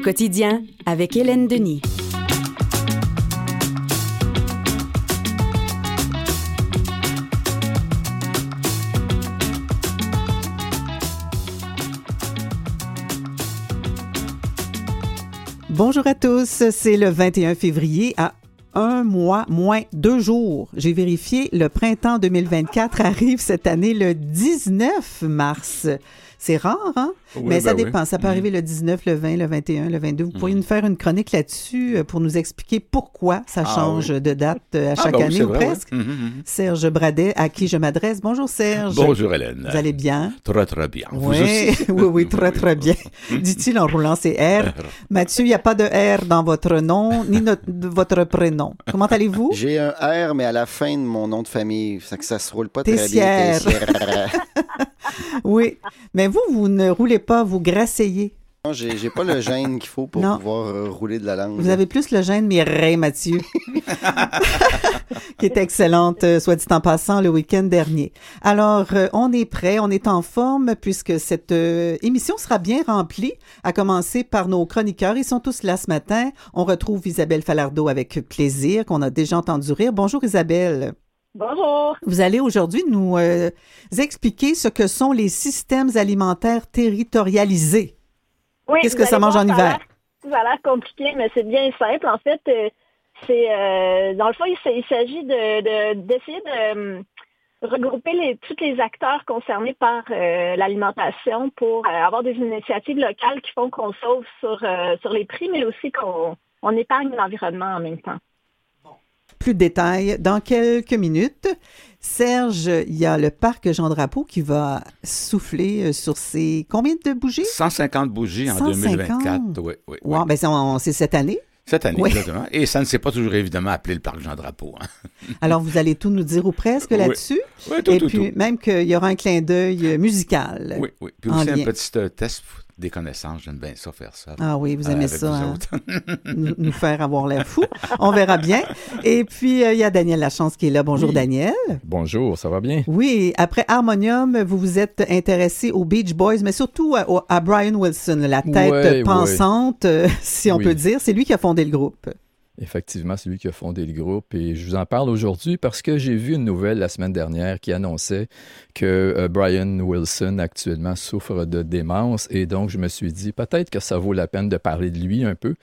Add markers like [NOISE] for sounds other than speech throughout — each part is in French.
Quotidien avec Hélène Denis. Bonjour à tous, c'est le 21 février à un mois moins deux jours. J'ai vérifié, le printemps 2024 arrive cette année le 19 mars. C'est rare, hein? Mais ça ben dépend. oui. Ça peut Mhm. arriver le 19, le 20, le 21, le 22. Vous pourriez Mhm. nous faire une chronique là-dessus euh, pour nous expliquer pourquoi ça Ah change de date euh, à Ah, chaque ben année ou vrai, presque. Mhm, mhm. Serge Bradet, à qui je m'adresse. Bonjour Serge. Bonjour Hélène. Vous allez bien? Très très bien. Vous Oui, [LAUGHS] oui, oui, très, très bien. [LAUGHS] Dit-il en roulant ses R. [LAUGHS] Mathieu, il n'y a pas de R dans votre nom, ni no- de votre prénom. Comment allez-vous? J'ai un R, mais à la fin de mon nom de famille. Ça que ça se roule pas très bien. Oui. Mais vous, vous ne roulez pas, vous grasseyez. Non, J'ai j'ai pas le gène qu'il faut pour Non. pouvoir euh, rouler de la langue. Vous avez plus le gène Mireille Mathieu, qui est excellente, euh, soit dit en passant, le week-end dernier. Alors, euh, on est prêt, on est en forme, puisque cette euh, émission sera bien remplie, à commencer par nos chroniqueurs. Ils sont tous là ce matin. On retrouve Isabelle Falardeau avec plaisir, qu'on a déjà entendu rire. Bonjour Isabelle. Bonjour. Vous allez aujourd'hui nous euh, expliquer ce que sont les systèmes alimentaires territorialisés. Oui, Qu'est-ce que ça mange en hiver? Ça a l'air compliqué, mais c'est bien simple. En fait, euh, c'est euh, dans le fond, il, s'agit de de- d'essayer de, euh, regrouper les, tous les acteurs concernés par euh, l'alimentation pour euh, avoir des initiatives locales qui font qu'on sauve sur, euh, sur les prix, mais aussi qu'on on épargne l'environnement en même temps. Plus de détails dans quelques minutes. Serge, il y a le parc Jean Drapeau qui va souffler euh, sur ses combien de bougies? 150 bougies en 150. 2024. Oui, oui, ben c'est cette année? Cette année, Oui. exactement. Et ça ne s'est pas toujours évidemment appelé le parc Jean-Drapeau. Hein. [LAUGHS] Alors vous allez tout nous dire ou presque là-dessus. Oui, tout, Et tout, puis tout. même qu'il y aura un clin d'œil euh, musical. Oui, oui. Puis aussi un petit euh, test des connaissances. J'aime bien ça, faire ça. Ah oui, vous euh, aimez avec ça, vous hein? [LAUGHS] nous, nous faire avoir l'air fou. On verra bien. Et puis euh, il y a Daniel Lachance qui est là. Bonjour Oui. Daniel. Bonjour, ça va bien? Oui, après Harmonium, vous vous êtes intéressé aux Beach Boys, mais surtout à, Brian Wilson, la tête Ouais, pensante, euh, si on Oui. peut dire. C'est lui qui a fondé le groupe. Effectivement, c'est lui qui a fondé le groupe et je vous en parle aujourd'hui parce que j'ai vu une nouvelle la semaine dernière qui annonçait que euh, Brian Wilson actuellement souffre de démence et donc je me suis dit peut-être que ça vaut la peine de parler de lui un peu.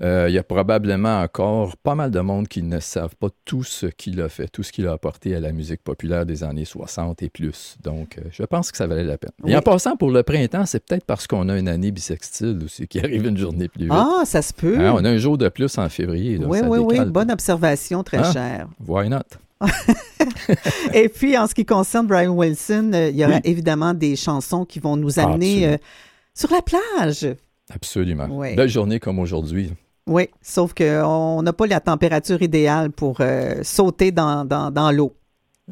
Euh, il y a probablement encore pas mal de monde qui ne savent pas tout ce qu'il a fait, tout ce qu'il a apporté à la musique populaire des années 60 et plus. Donc euh, je pense que ça valait la peine. Oui. Et en passant pour le printemps, c'est peut-être parce qu'on a une année bissextile aussi qui [LAUGHS] arrive une journée plus vite. Ah, ça se peut. Hein, on a un jour de plus en février. Là, oui, oui, oui. Bonne observation, très Hein? chère. Why not? [LAUGHS] Et puis, en ce qui concerne Brian Wilson, euh, il y aura Oui. évidemment des chansons qui vont nous amener Absolument. euh, sur la plage. Absolument. Ouais. Belle journée comme aujourd'hui. Oui, sauf qu'on n'a pas la température idéale pour euh, sauter dans, dans, dans l'eau.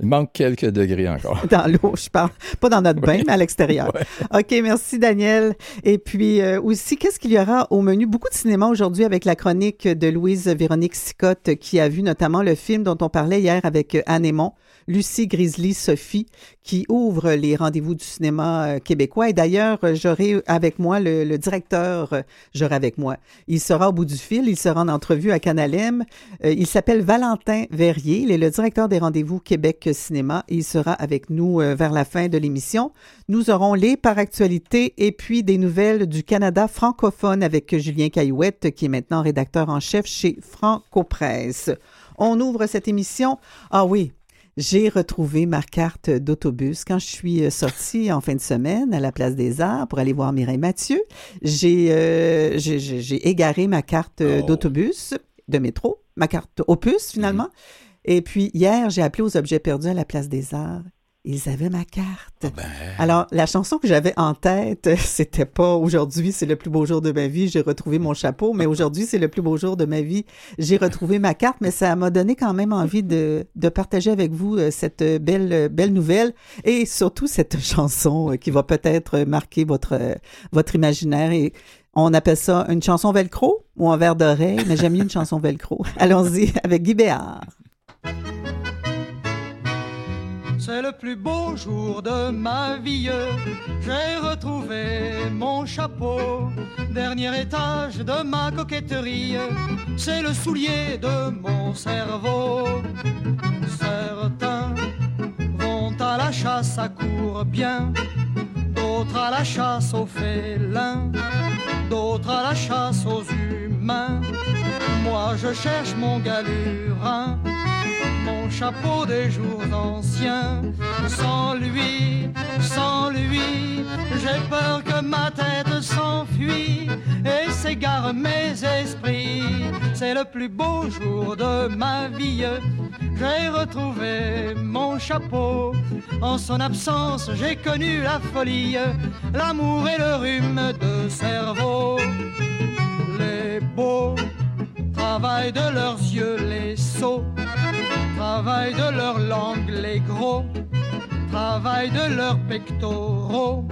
Il manque quelques degrés encore. Dans l'eau, je parle. Pas dans notre bain, Oui. mais à l'extérieur. OK, merci Daniel. Et puis euh, aussi, qu'est-ce qu'il y aura au menu? Beaucoup de cinéma aujourd'hui avec la chronique de Louise Véronique Sicotte qui a vu notamment le film dont on parlait hier avec euh, Anne Aymon, Lucie Grizzly Sophie, qui ouvre les rendez-vous du cinéma euh, québécois. Et d'ailleurs, euh, j'aurai avec moi le, le directeur, euh, j'aurai avec moi. Il sera au bout du fil, il sera en entrevue à Canalem. Il s'appelle Valentin Verrier, il est le directeur des rendez-vous Québec Cinéma il sera avec nous vers la fin de l'émission. Nous aurons les par actualité et puis des nouvelles du Canada francophone avec Julien Caillouette qui est maintenant rédacteur en chef chez Franco-Presse. On ouvre cette émission. Ah oui, j'ai retrouvé ma carte d'autobus quand je suis euh, sortie en fin de semaine à la Place des Arts pour aller voir Mireille Mathieu. J'ai euh, j'ai- égaré ma carte euh, Oh. d'autobus, de métro, ma carte opus finalement. Et puis hier, j'ai appelé aux objets perdus à la Place des Arts. Ils avaient ma carte. Ben, Alors, la chanson que j'avais en tête, [LAUGHS] c'était pas aujourd'hui, c'est le plus beau jour de ma vie, j'ai retrouvé mon chapeau, mais aujourd'hui, c'est le plus beau jour de ma vie, j'ai retrouvé ma carte, mais ça m'a donné quand même envie de, de partager avec vous euh, cette belle, belle nouvelle et surtout cette chanson euh, qui va peut-être marquer votre, euh, votre imaginaire et on appelle ça une chanson velcro ou un verre d'oreille, mais j'aime mieux une chanson velcro. [LAUGHS] Allons-y avec Guy Béard. C'est le plus beau jour de ma vie. J'ai retrouvé mon chapeau. Dernier étage de ma coquetterie. C'est le soulier de mon cerveau. Certains vont à la chasse à court bien. D'autres à la chasse aux félins. D'autres à la chasse aux humains. Moi je cherche mon galurin chapeau des jours anciens. Sans lui, sans lui, j'ai peur que ma tête s'enfuit et s'égare mes esprits. C'est le plus beau jour de ma vie. J'ai retrouvé mon chapeau. En son absence, j'ai connu la folie, l'amour et le rhume de cerveau. Les beaux travaillent de leurs yeux les sots Travail de leur langue les gros, travail de leurs pectoraux.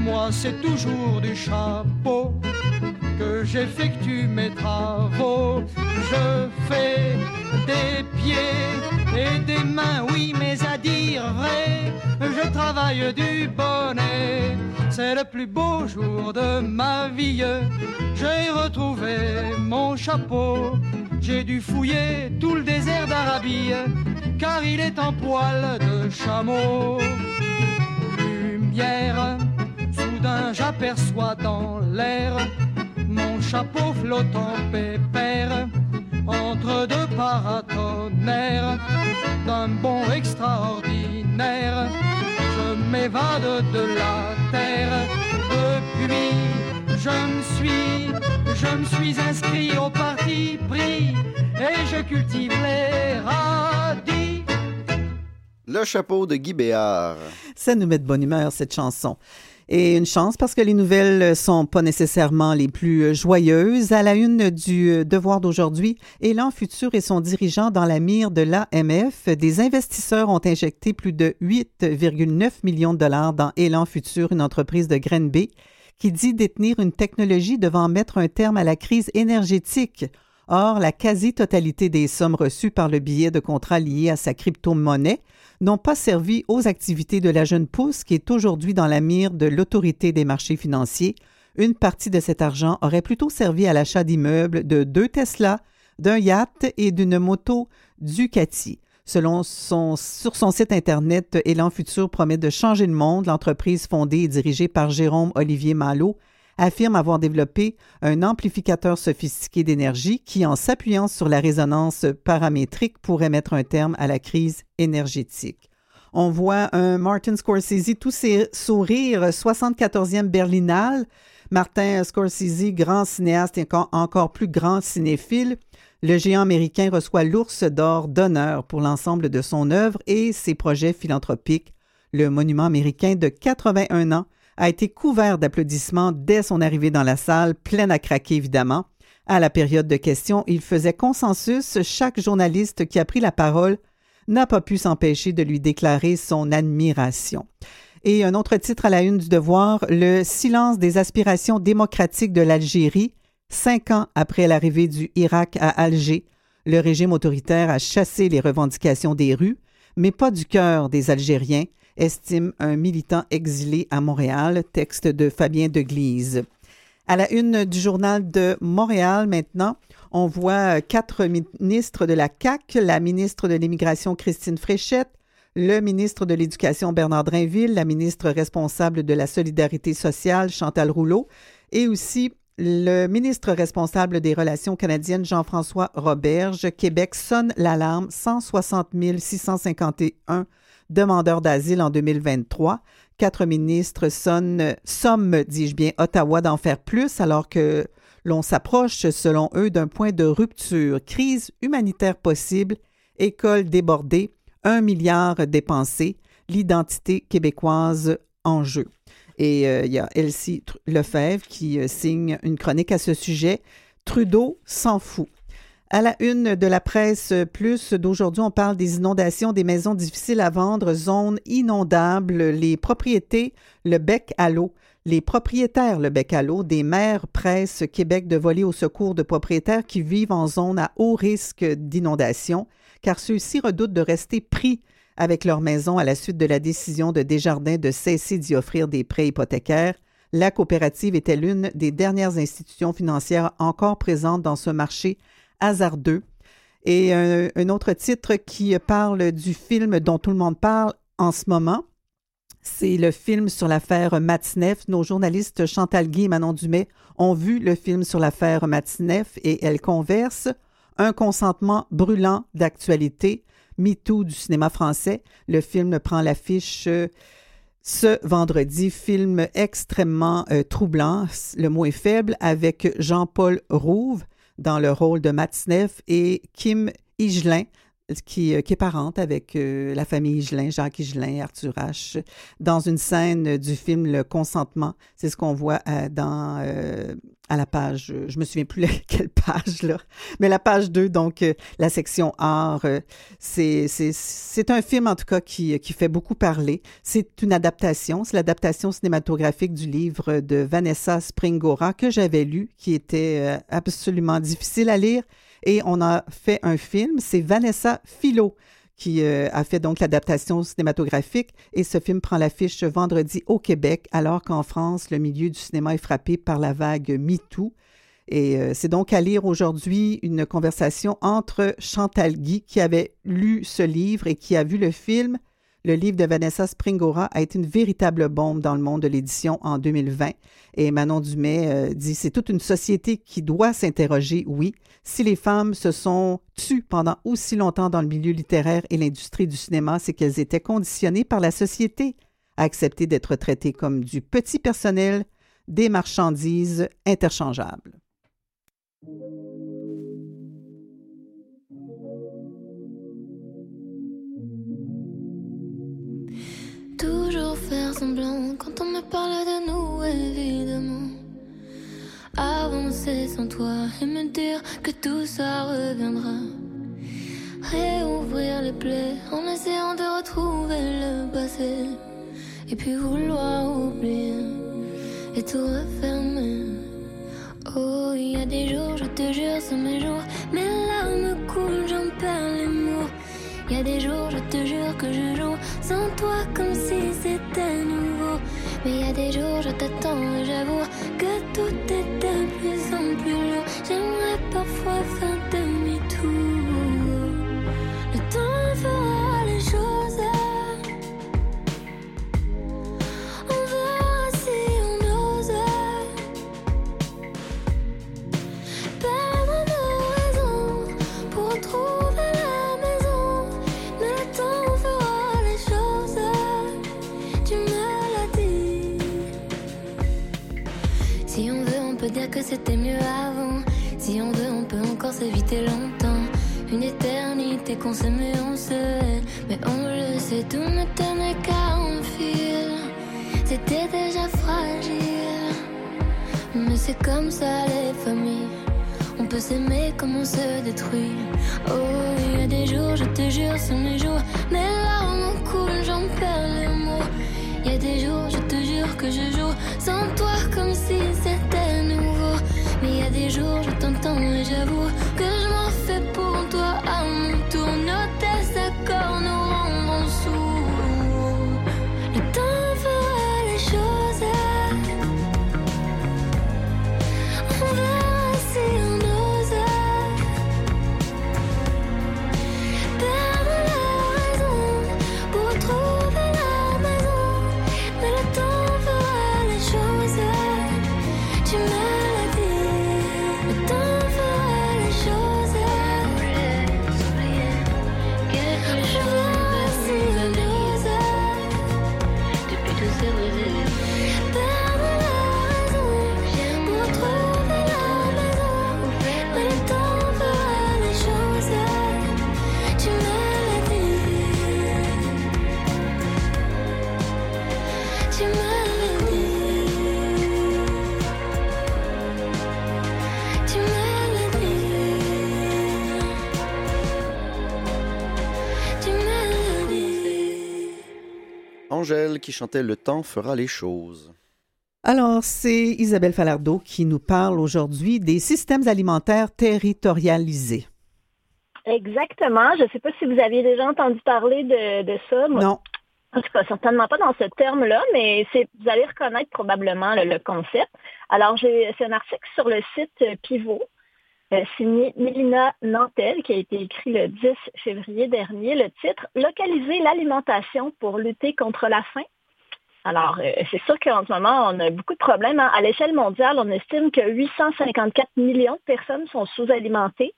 Moi c'est toujours du chapeau que j'effectue mes travaux. Je fais des pieds et des mains, oui, mais à dire vrai, je travaille du bonnet. C'est le plus beau jour de ma vie. J'ai retrouvé mon chapeau j'ai dû fouiller tout le désert d'Arabie, car il est en poil de chameau. Lumière, soudain j'aperçois dans l'air mon chapeau flottant pépère entre deux paratonnerres d'un bon extraordinaire. Je m'évade de la terre depuis je me suis, je me suis inscrit au parti pris et je cultive les radis. Le chapeau de Guy Béard. Ça nous met de bonne humeur, cette chanson. Et une chance parce que les nouvelles sont pas nécessairement les plus joyeuses. À la une du devoir d'aujourd'hui, Élan Futur et son dirigeant dans la mire de l'AMF, des investisseurs ont injecté plus de 8,9 millions de dollars dans Élan Futur, une entreprise de Grenby qui dit détenir une technologie devant mettre un terme à la crise énergétique. Or, la quasi-totalité des sommes reçues par le billet de contrat lié à sa crypto-monnaie n'ont pas servi aux activités de la jeune pousse qui est aujourd'hui dans la mire de l'autorité des marchés financiers. Une partie de cet argent aurait plutôt servi à l'achat d'immeubles de deux Tesla, d'un yacht et d'une moto Ducati. Selon son, sur son site Internet, Élan Futur promet de changer le monde. L'entreprise fondée et dirigée par Jérôme Olivier Malo affirme avoir développé un amplificateur sophistiqué d'énergie qui, en s'appuyant sur la résonance paramétrique, pourrait mettre un terme à la crise énergétique. On voit un Martin Scorsese, tous ses sourires, 74e Berlinale. Martin Scorsese, grand cinéaste et encore plus grand cinéphile, le géant américain reçoit l'ours d'or d'honneur pour l'ensemble de son œuvre et ses projets philanthropiques. Le monument américain de 81 ans a été couvert d'applaudissements dès son arrivée dans la salle, pleine à craquer évidemment. À la période de questions, il faisait consensus. Chaque journaliste qui a pris la parole n'a pas pu s'empêcher de lui déclarer son admiration. Et un autre titre à la une du devoir, le silence des aspirations démocratiques de l'Algérie Cinq ans après l'arrivée du Irak à Alger, le régime autoritaire a chassé les revendications des rues, mais pas du cœur des Algériens, estime un militant exilé à Montréal, texte de Fabien Deglise. À la une du journal de Montréal maintenant, on voit quatre ministres de la CAC, la ministre de l'Immigration Christine Fréchette, le ministre de l'Éducation Bernard Drainville, la ministre responsable de la Solidarité sociale Chantal Rouleau et aussi le ministre responsable des Relations canadiennes, Jean-François Roberge, Québec sonne l'alarme 160 651 demandeurs d'asile en 2023. Quatre ministres sonnent, somment, dis-je bien, Ottawa d'en faire plus alors que l'on s'approche, selon eux, d'un point de rupture. Crise humanitaire possible, école débordée, un milliard dépensé, l'identité québécoise en jeu. Et euh, il y a Elsie Lefebvre qui euh, signe une chronique à ce sujet. Trudeau s'en fout. À la une de la presse plus d'aujourd'hui, on parle des inondations, des maisons difficiles à vendre, zones inondables, les propriétés, le bec à l'eau. Les propriétaires, le bec à l'eau, des maires presse Québec de voler au secours de propriétaires qui vivent en zone à haut risque d'inondation, car ceux-ci redoutent de rester pris avec leur maison à la suite de la décision de Desjardins de cesser d'y offrir des prêts hypothécaires. La coopérative était l'une des dernières institutions financières encore présentes dans ce marché hasardeux. Et un, autre titre qui parle du film dont tout le monde parle en ce moment, c'est le film sur l'affaire Matzneff. Nos journalistes Chantal Guy et Manon Dumais ont vu le film sur l'affaire Matzneff et elles conversent. Un consentement brûlant d'actualité, MeToo du cinéma français. Le film prend l'affiche euh, ce vendredi. Film extrêmement euh, troublant, le mot est faible, avec Jean-Paul Rouve dans le rôle de Matzneff et Kim Higelin qui, euh, qui est parente avec euh, la famille Higelin, Jacques Higelin, Arthur H. Dans une scène du film Le Consentement, c'est ce qu'on voit euh, dans à la page, je me souviens plus [LAUGHS] quelle page là, mais la page 2, donc la section art, c'est un film en tout cas qui, qui fait beaucoup parler. C'est une adaptation, c'est l'adaptation cinématographique du livre de Vanessa Springora que j'avais lu, qui était absolument difficile à lire et on a fait un film. C'est Vanessa Philo qui euh, a fait donc l'adaptation cinématographique et ce film prend l'affiche vendredi au Québec alors qu'en France, le milieu du cinéma est frappé par la vague MeToo. Et euh, c'est donc à lire aujourd'hui une conversation entre Chantal Guy qui avait lu ce livre et qui a vu le film le livre de Vanessa Springora a été une véritable bombe dans le monde de l'édition en 2020. Et Manon Dumais euh, dit c'est toute une société qui doit s'interroger, oui, si les femmes se sont tues pendant aussi longtemps dans le milieu littéraire et l'industrie du cinéma, c'est qu'elles étaient conditionnées par la société à accepter d'être traitées comme du petit personnel, des marchandises interchangeables. Toujours faire semblant quand on me parle de nous, évidemment. Avancer sans toi et me dire que tout ça reviendra. Réouvrir les plaies en essayant de retrouver le passé. Et puis vouloir oublier et tout refermer. Oh, il y a des jours, je te jure, c'est mes jours. Mes larmes coulent, j'en perds les mots. Y a des jours, je te jure que je joue sans toi comme si c'était nouveau. Mais y a des jours, je t'attends et j'avoue que tout est de plus en plus lourd. J'aimerais parfois faire demi-tour. Le temps fera que c'était mieux avant. Si on veut, on peut encore s'éviter longtemps. Une éternité qu'on s'aimait, on se hait. Mais on le sait, tout ne tenait qu'à un fil. C'était déjà fragile. Mais c'est comme ça les familles. On peut s'aimer comme on se détruit. Oh, il y a des jours, je te jure, c'est mes jours. Mes larmes coulent, j'en perds les mots. Il y a des jours, je te jure que je joue sans toi comme si c'était nouveau. Mais il y a des jours, je t'entends et j'avoue que je m'en fais pour toi à mon tour. Nos désaccords Angèle qui chantait Le temps fera les choses. Alors, c'est Isabelle Falardeau qui nous parle aujourd'hui des systèmes alimentaires territorialisés. Exactement. Je ne sais pas si vous aviez déjà entendu parler de, de ça. non. En tout cas, certainement pas dans ce terme-là, mais c'est, vous allez reconnaître probablement le, concept. Alors, j'ai, c'est un article sur le site Pivot, signé Mélina Nantel, qui a été écrit le 10 février dernier. Le titre Localiser l'alimentation pour lutter contre la faim. Alors, euh, c'est sûr qu'en ce moment, on a beaucoup de problèmes. Hein. À l'échelle mondiale, on estime que 854 millions de personnes sont sous-alimentées.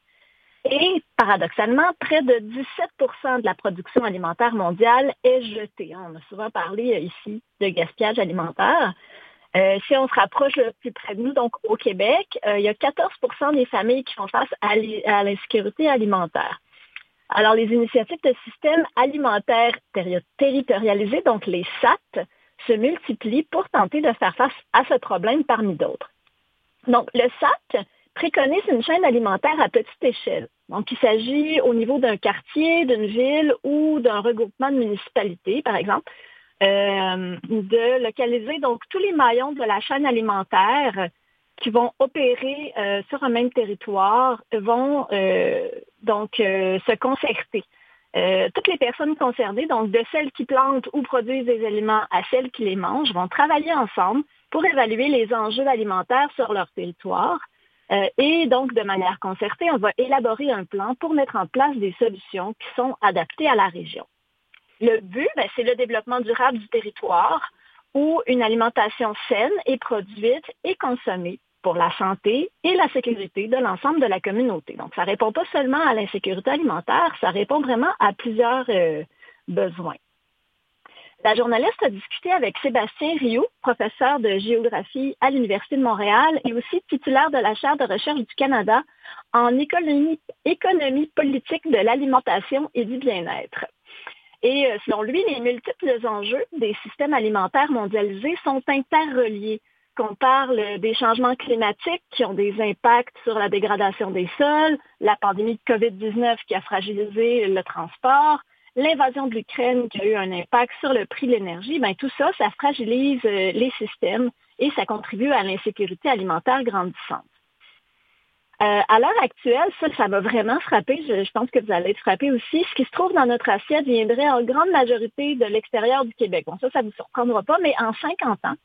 Et paradoxalement, près de 17% de la production alimentaire mondiale est jetée. On a souvent parlé euh, ici de gaspillage alimentaire. Euh, si on se rapproche le plus près de nous, donc au Québec, euh, il y a 14% des familles qui font face à l'insécurité alimentaire. Alors, les initiatives de systèmes alimentaires territorialisés, donc les SAT, se multiplient pour tenter de faire face à ce problème parmi d'autres. Donc, le SAT, préconise une chaîne alimentaire à petite échelle. Donc, il s'agit au niveau d'un quartier, d'une ville ou d'un regroupement de municipalités, par exemple, euh, de localiser donc tous les maillons de la chaîne alimentaire qui vont opérer euh, sur un même territoire vont euh, donc se concerter. toutes les personnes concernées, donc de celles qui plantent ou produisent des aliments à celles qui les mangent, vont travailler ensemble pour évaluer les enjeux alimentaires sur leur territoire et donc, de manière concertée, on va élaborer un plan pour mettre en place des solutions qui sont adaptées à la région. Le but, ben, c'est le développement durable du territoire où une alimentation saine est produite et consommée pour la santé et la sécurité de l'ensemble de la communauté. Donc, ça ne répond pas seulement à l'insécurité alimentaire, ça répond vraiment à plusieurs euh, besoins. La journaliste a discuté avec Sébastien Rioux, professeur de géographie à l'Université de Montréal et aussi titulaire de la chaire de recherche du Canada en économie, politique de l'alimentation et du bien-être. Et euh, selon lui, les multiples enjeux des systèmes alimentaires mondialisés sont interreliés. Qu'on parle des changements climatiques qui ont des impacts sur la dégradation des sols, la pandémie de COVID-19 qui a fragilisé le transport, l'invasion de l'Ukraine qui a eu un impact sur le prix de l'énergie, ben, tout ça, ça fragilise euh, les systèmes et ça contribue à l'insécurité alimentaire grandissante. Euh, à l'heure actuelle, ça, ça m'a vraiment frappé. Je, pense que vous allez être frappé aussi. Ce qui se trouve dans notre assiette viendrait en grande majorité de l'extérieur du Québec. Bon, ça, ça ne vous surprendra pas, mais en 50 ans,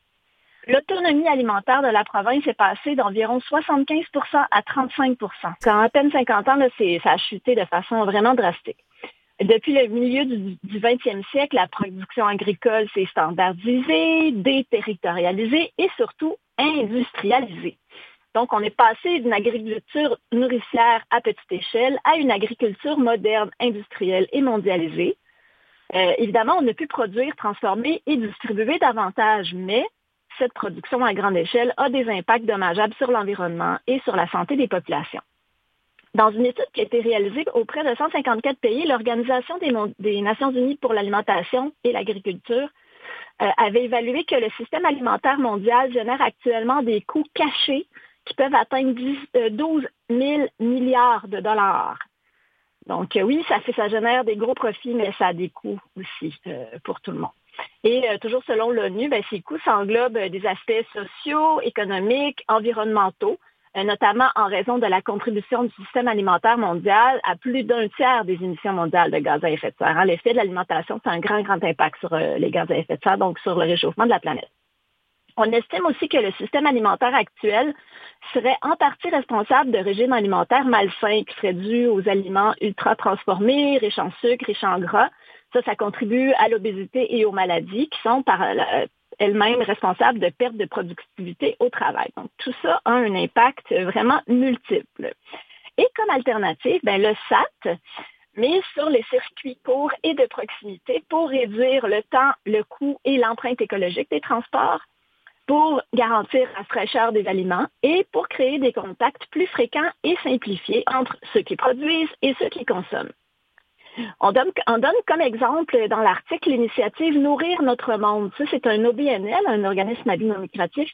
l'autonomie alimentaire de la province est passée d'environ 75% à 35% En à peine 50 ans, ça a chuté de façon vraiment drastique. Depuis le milieu du, 20e siècle, la production agricole s'est standardisée, déterritorialisée et surtout industrialisée. Donc, on est passé d'une agriculture nourricière à petite échelle à une agriculture moderne, industrielle et mondialisée. Euh, évidemment, on a pu produire, transformer et distribuer davantage, mais cette production à grande échelle a des impacts dommageables sur l'environnement et sur la santé des populations. Dans une étude qui a été réalisée auprès de 154 pays, l'Organisation des, Nations Unies pour l'alimentation et l'agriculture euh, avait évalué que le système alimentaire mondial génère actuellement des coûts cachés qui peuvent atteindre 12 000 euh, milliards de dollars. Donc euh, oui, ça, fait, ça génère des gros profits, mais ça a des coûts aussi pour tout le monde. Et toujours selon l'ONU, ben, ces coûts s'englobent des aspects sociaux, économiques, environnementaux, euh, notamment en raison de la contribution du système alimentaire mondial à plus d'un tiers des émissions mondiales de gaz à effet de serre. L'effet de l'alimentation, c'est un grand, grand impact sur euh, les gaz à effet de serre, donc sur le réchauffement de la planète. On estime aussi que le système alimentaire actuel serait en partie responsable de régimes alimentaires malsains qui seraient dus aux aliments ultra transformés, riches en sucre, riches en gras. Ça, ça contribue à l'obésité et aux maladies qui sont par, euh, elle-même responsable de perte de productivité au travail. Donc, tout ça a un impact vraiment multiple. Et comme alternative, ben, le SAT met sur les circuits courts et de proximité pour réduire le temps, le coût et l'empreinte écologique des transports, pour garantir la fraîcheur des aliments et pour créer des contacts plus fréquents et simplifiés entre ceux qui produisent et ceux qui consomment. On donne, comme exemple dans l'article l'initiative Nourrir notre monde. Ça, c'est un OBNL, un organisme à non lucratif,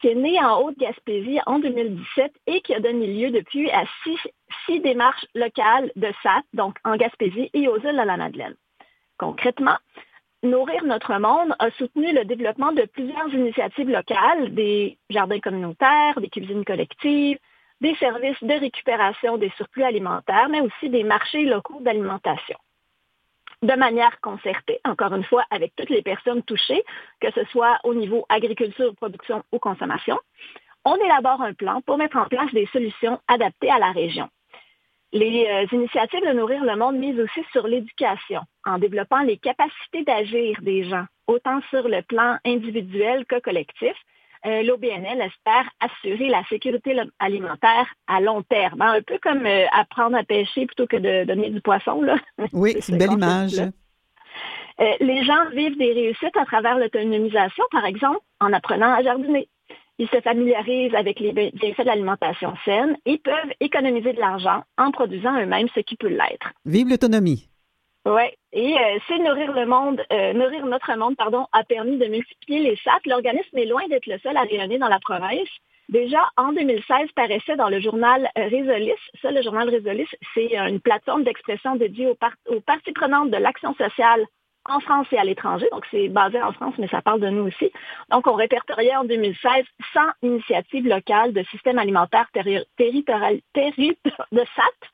qui est né en Haute-Gaspésie en 2017 et qui a donné lieu depuis à six, démarches locales de SAT, donc en Gaspésie et aux îles de la Madeleine. Concrètement, Nourrir notre monde a soutenu le développement de plusieurs initiatives locales, des jardins communautaires, des cuisines collectives, des services de récupération des surplus alimentaires, mais aussi des marchés locaux d'alimentation. De manière concertée, encore une fois, avec toutes les personnes touchées, que ce soit au niveau agriculture, production ou consommation, on élabore un plan pour mettre en place des solutions adaptées à la région. Les euh, initiatives de Nourrir le Monde misent aussi sur l'éducation, en développant les capacités d'agir des gens, autant sur le plan individuel que collectif, euh, l'OBNL espère assurer la sécurité alimentaire à long terme. Hein, un peu comme euh, apprendre à pêcher plutôt que de donner du poisson. Là. Oui, [LAUGHS] c'est une belle image. Euh, les gens vivent des réussites à travers l'autonomisation, par exemple, en apprenant à jardiner. Ils se familiarisent avec les bienfaits de l'alimentation saine et peuvent économiser de l'argent en produisant eux-mêmes ce qui peut l'être. Vive l'autonomie. Oui, et euh, c'est Nourrir le monde, euh, Nourrir notre monde, pardon, a permis de multiplier les SAT. L'organisme est loin d'être le seul à rayonner dans la province. Déjà, en 2016, paraissait dans le journal Résolis. Ça, le journal Résolis, c'est une plateforme d'expression dédiée aux, aux parties prenantes de l'action sociale en France et à l'étranger. Donc, c'est basé en France, mais ça parle de nous aussi. Donc, on répertoriait en 2016 100 initiatives locales de système alimentaire territorial de SAT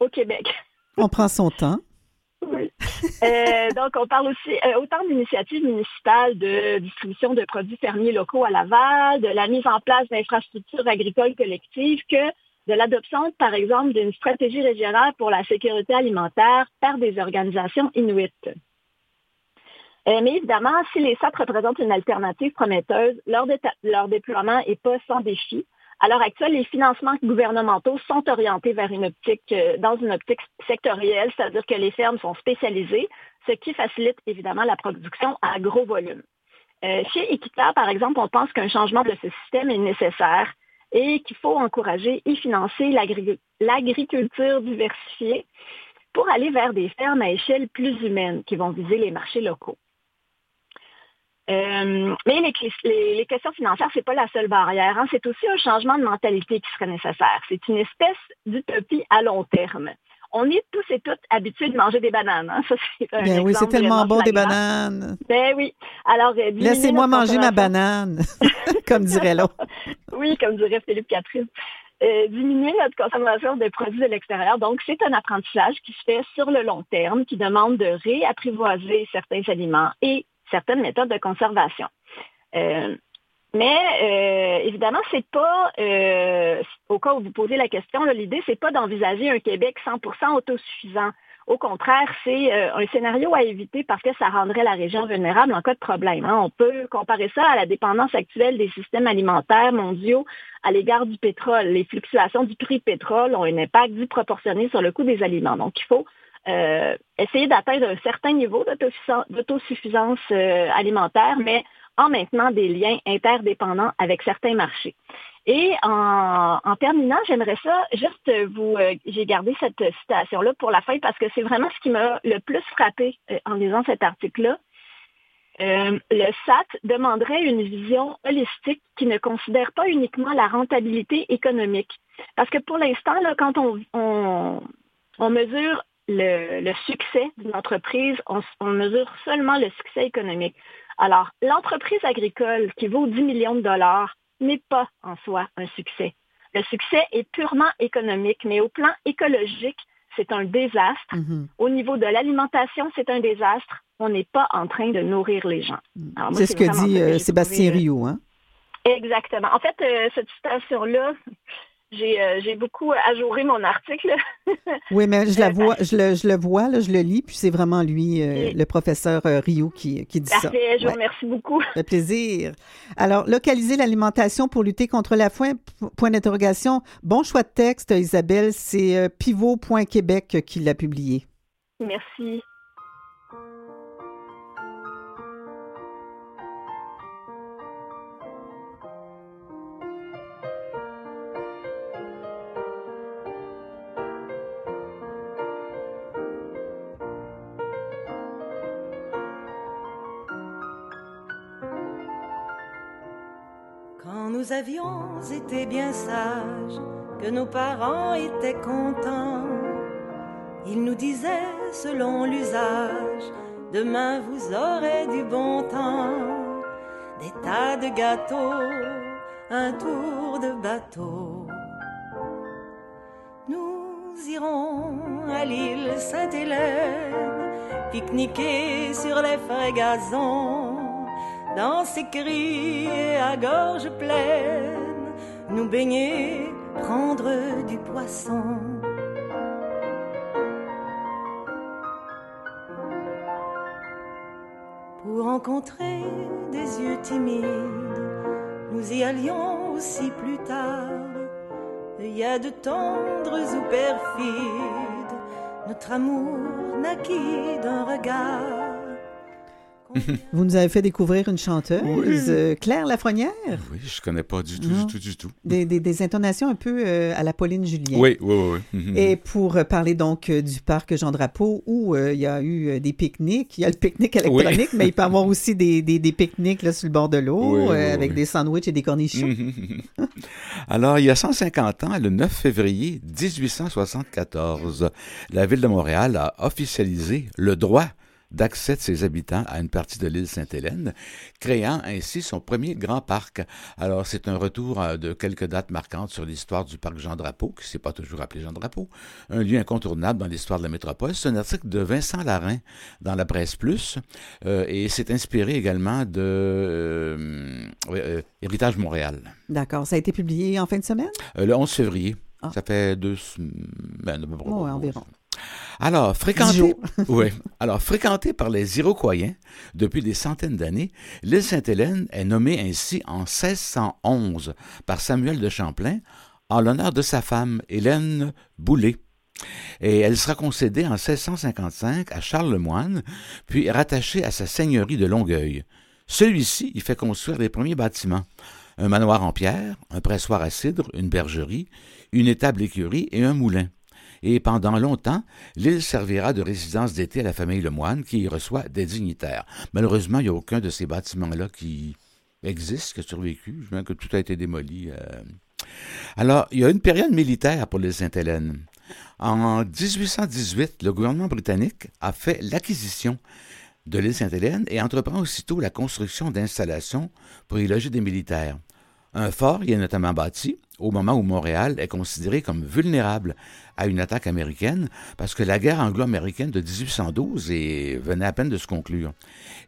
au Québec. On prend son temps. Oui. Euh, donc, on parle aussi euh, autant d'initiatives municipales de distribution de produits fermiers locaux à Laval, de la mise en place d'infrastructures agricoles collectives, que de l'adoption, par exemple, d'une stratégie régionale pour la sécurité alimentaire par des organisations inuites. Euh, mais évidemment, si les SAT représentent une alternative prometteuse, leur, leur déploiement n'est pas sans défi. À l'heure actuelle, les financements gouvernementaux sont orientés vers une optique, euh, dans une optique sectorielle, c'est-à-dire que les fermes sont spécialisées, ce qui facilite évidemment la production à gros volume. Euh, chez Equita, par exemple, on pense qu'un changement de ce système est nécessaire et qu'il faut encourager et financer l'agriculture diversifiée pour aller vers des fermes à échelle plus humaine qui vont viser les marchés locaux. Euh, mais les, questions financières, ce n'est pas la seule barrière. Hein. C'est aussi un changement de mentalité qui serait nécessaire. C'est une espèce d'utopie à long terme. On est tous et toutes habitués de manger des bananes. Hein. ben oui, c'est tellement bon des bananes. Ben oui. Alors, euh, laissez-moi manger ma banane, [LAUGHS] comme dirait l'autre. [LAUGHS] oui, comme dirait Philippe Catherine. Euh, diminuer notre consommation de produits de l'extérieur. Donc, c'est un apprentissage qui se fait sur le long terme, qui demande de réapprivoiser certains aliments et certaines méthodes de conservation. Euh, mais euh, évidemment, c'est pas, euh, au cas où vous posez la question, l'idée, c'est pas d'envisager un Québec 100% autosuffisant. Au contraire, c'est un scénario à éviter parce que ça rendrait la région vulnérable en cas de problème. Hein. On peut comparer ça à la dépendance actuelle des systèmes alimentaires mondiaux à l'égard du pétrole. Les fluctuations du prix du pétrole ont un impact disproportionné sur le coût des aliments. Donc, il faut euh, essayer d'atteindre un certain niveau d'autosuffisance euh, alimentaire, mais en maintenant des liens interdépendants avec certains marchés. Et en, terminant, j'aimerais ça juste vous, euh, j'ai gardé cette citation-là pour la fin parce que c'est vraiment ce qui m'a le plus frappé en lisant cet article-là. le SAT demanderait une vision holistique qui ne considère pas uniquement la rentabilité économique. Parce que pour l'instant, quand on, on mesure le, succès d'une entreprise, on, mesure seulement le succès économique. Alors, l'entreprise agricole qui vaut 10 millions de dollars n'est pas en soi un succès. Le succès est purement économique, mais au plan écologique, c'est un désastre. Mm-hmm. Au niveau de l'alimentation, c'est un désastre. On n'est pas en train de nourrir les gens. C'est ce que dit euh, Sébastien euh, Rio. Hein? Exactement. En fait, euh, cette citation-là, euh, j'ai beaucoup ajouré mon article. [LAUGHS] oui, mais je, la euh, vois, je, le, je le vois, là, je le lis, puis c'est vraiment lui, euh, le professeur Rio, qui, qui dit ça. Je vous remercie beaucoup. Ça plaisir. Alors, localiser l'alimentation pour lutter contre la faim, point d'interrogation. Bon choix de texte, Isabelle. C'est pivot.québec qui l'a publié. Merci. Nous avions été bien sages, que nos parents étaient contents. Ils nous disaient selon l'usage, demain vous aurez du bon temps. Des tas de gâteaux, un tour de bateau, partirons à l'île Sainte-Hélène, pique-niquer sur les frais gazons, danser, crier à gorge pleine, nous baigner, prendre du poisson. Pour rencontrer des yeux timides, nous y allions aussi plus tard. Il y a de tendres ou perfides, notre amour naquit d'un regard. Vous nous avez fait découvrir une chanteuse, Oui. euh, Claire Lafrenière. Oui, je connais pas du tout, Non. du tout, du tout. Des, des- des intonations un peu euh, à la Pauline Julien. Oui, oui, oui. oui. Mhm. Et pour euh, parler donc du parc Jean-Drapeau, où euh, il y a eu des pique-niques, il y a le pique-nique électronique, mais il peut y avoir aussi des, des, des pique-niques là, sur le bord de l'eau, Oui, oui, euh, oui, avec oui. des sandwichs et des cornichons. Mhm. [LAUGHS] Alors, il y a 150 ans, le 9 février 1874, la ville de Montréal a officialisé le droit d'accès de ses habitants à une partie de l'île Sainte-Hélène, créant ainsi son premier grand parc. Alors, c'est un retour euh, de quelques dates marquantes sur l'histoire du parc Jean-Drapeau, qui s'est pas toujours appelé Jean-Drapeau, un lieu incontournable dans l'histoire de la métropole. C'est un article de Vincent Larin dans la Presse Plus, euh, et c'est inspiré également de euh, euh, Héritage Montréal. D'accord. Ça a été publié en fin de semaine? Le 11 février. Ah. Ça fait deux semaines. Ouais, environ. Alors, fréquenté, jours. [LAUGHS] ouais. Alors, fréquenté par les Iroquoiens depuis des centaines d'années, l'île Sainte-Hélène est nommée ainsi en 1611 par Samuel de Champlain en l'honneur de sa femme, Hélène Boulay. Et elle sera concédée en 1655 à Charles le Moine, puis rattachée à sa seigneurie de Longueuil. Celui-ci y fait construire les premiers bâtiments. Un manoir en pierre, un pressoir à cidre, une bergerie, une étable écurie et un moulin. Et pendant longtemps, l'île servira de résidence d'été à la famille Lemoine qui y reçoit des dignitaires. Malheureusement, il n'y a aucun de ces bâtiments-là qui existe, qui a survécu. Je que tout a été démoli. euh. Alors, il y a une période militaire pour l'île Sainte-Hélène. En 1818, le gouvernement britannique a fait l'acquisition de l'île Sainte-Hélène et entreprend aussitôt la construction d'installations pour y loger des militaires. Un fort y est notamment bâti au moment où Montréal est considéré comme vulnérable à une attaque américaine parce que la guerre anglo-américaine de 1812 est- venait à peine de se conclure.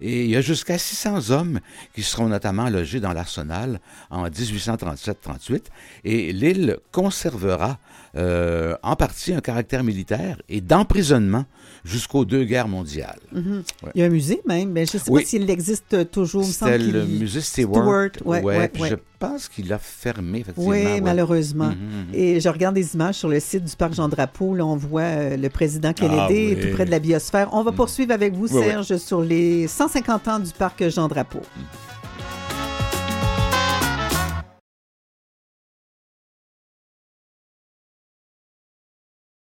Et il y a jusqu'à 600 hommes qui seront notamment logés dans l'arsenal en 1837-38 et l'île conservera euh, en partie un caractère militaire et d'emprisonnement jusqu'aux deux guerres mondiales. Mhm. Ouais. Il y a un musée même, mais je ne sais Oui. pas s'il existe toujours. C'était le musée Stewart. Stewart, ouais, ouais, puis ouais. Je pense qu'il a fermé, effectivement. Oui, malheureusement. Mhm, mhm. Et je regarde des images sur le site du parc Jean-Drapeau. Là, on voit euh, le président Kennedy Ah tout près de la biosphère. On va poursuivre avec vous. Serge, sur les 150 ans du parc Jean-Drapeau.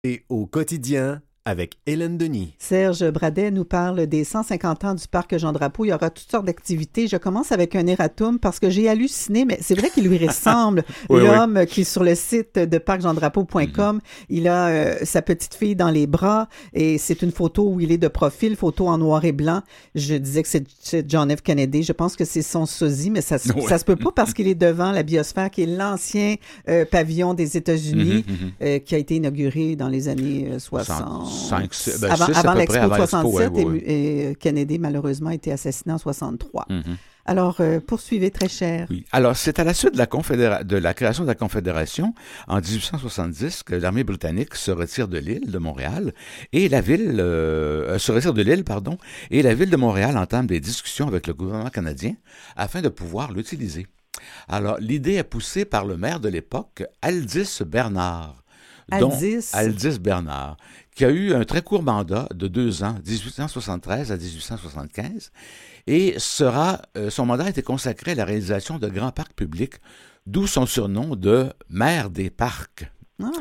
Et au quotidien avec Hélène Denis. Serge Bradet nous parle des 150 ans du parc Jean-Drapeau. Il y aura toutes sortes d'activités. Je commence avec un erratum parce que j'ai halluciné, mais c'est vrai qu'il lui ressemble. [LAUGHS] Oui, L'homme qui est sur le site de parcjeandrapeau.com, Mhm. il a euh, sa petite fille dans les bras et c'est une photo où il est de profil, photo en noir et blanc. Je disais que c'est- John F. Kennedy. Je pense que c'est son sosie, mais ça, se- Ouais. ça se peut pas parce qu'il est [LAUGHS] devant la biosphère, qui est l'ancien euh, pavillon des États-Unis, Mhm, mhm. euh, qui a été inauguré dans les années euh, 60. Cinq, six- ben, avant six à avant peu l'expo près, de avant l'expo, 67 ouais, et- ouais. et, euh, Kennedy malheureusement a été assassiné en 63. Mhm. Alors euh, poursuivez très cher. Oui. Alors, c'est à la suite de la, confédéra- de la création de la Confédération en 1870 que l'armée britannique se retire de l'île de Montréal et la ville euh, se retire de l'île, pardon, et la ville de Montréal entame des discussions avec le gouvernement canadien afin de pouvoir l'utiliser. Alors, l'idée est poussée par le maire de l'époque, Aldis Bernard. Aldis. Aldis Bernard, qui a eu un très court mandat de deux ans, 1873 à 1875, et sera, euh, son mandat a été consacré à la réalisation de grands parcs publics, d'où son surnom de maire des parcs. Ah,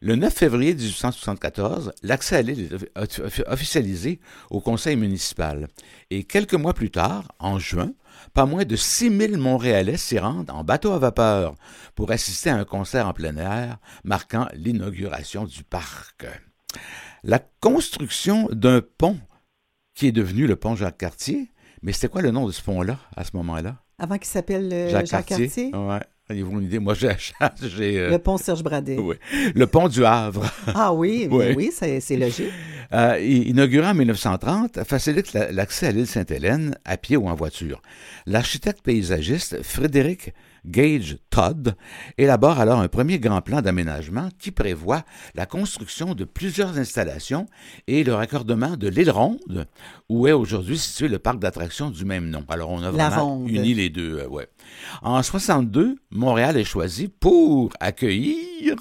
Le 9 février 1874, l'accès à l'île est offi- offi- officialisé au conseil municipal. Et quelques mois plus tard, en juin, pas moins de 6000 Montréalais s'y rendent en bateau à vapeur pour assister à un concert en plein air marquant l'inauguration du parc. La construction d'un pont qui est devenu le pont Jacques-Cartier, mais c'était quoi le nom de ce pont-là à ce moment-là? avant qu'il s'appelle euh, Jacques, Cartier. Ouais. Avez-vous une idée? Moi, j'ai... [LAUGHS] euh, Le pont Serge Bradet. oui. Le pont du Havre. Ah oui, [LAUGHS] Oui. oui, c'est logique. Euh, inauguré en 1930, facilite la- l'accès à l'île Sainte-Hélène à pied ou en voiture. L'architecte paysagiste Frédéric Gage Todd élabore alors un premier grand plan d'aménagement qui prévoit la construction de plusieurs installations et le raccordement de l'île Ronde, où est aujourd'hui situé le parc d'attractions du même nom. Alors on a vraiment uni les deux. euh, ouais. En 62, Montréal est choisi pour accueillir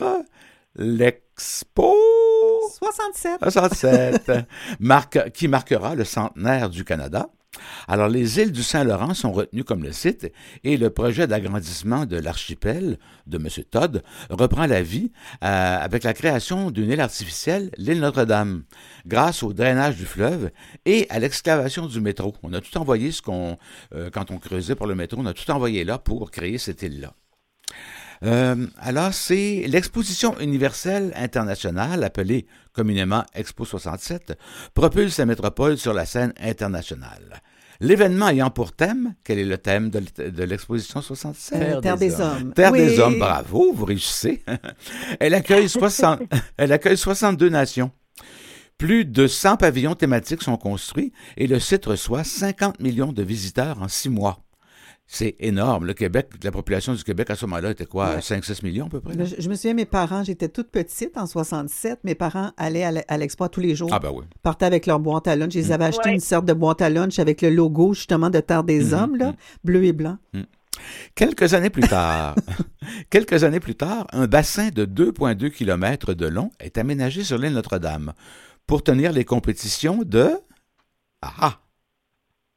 l'Expo 67. 67, [LAUGHS] marque, qui marquera le centenaire du Canada. Alors, les îles du Saint-Laurent sont retenues comme le site et le projet d'agrandissement de l'archipel de M. Todd reprend la vie euh, avec la création d'une île artificielle, l'île Notre-Dame, grâce au drainage du fleuve et à l'excavation du métro. On a tout envoyé ce qu'on, euh, quand on creusait pour le métro, on a tout envoyé là pour créer cette île-là. Euh, alors, c'est l'exposition universelle internationale, appelée communément Expo 67, propulse la métropole sur la scène internationale. L'événement ayant pour thème, quel est le thème de, l'exposition 67? Euh, Terre des hommes. Terre Oui. des hommes, bravo, vous réussissez. [LAUGHS] elle, accueille 60, [LAUGHS] elle accueille 62 nations. Plus de 100 pavillons thématiques sont construits et le site reçoit 50 millions de visiteurs en six mois. C'est énorme. Le Québec, la population du Québec à ce moment-là était quoi? Ouais. 5-6 millions à peu près? Je, je me souviens, mes parents, j'étais toute petite en 67. Mes parents allaient à l'expo tous les jours. Ah ben oui. partaient avec leur boîte à lunch. Ils avaient acheté Ouais. une sorte de boîte à lunch avec le logo justement de Terre des Mhm, Hommes, là, mhm. bleu et blanc. Quelques années plus tard, [LAUGHS] quelques années plus tard, un bassin de 2,2 km de long est aménagé sur l'île Notre-Dame pour tenir les compétitions de... Ah ah!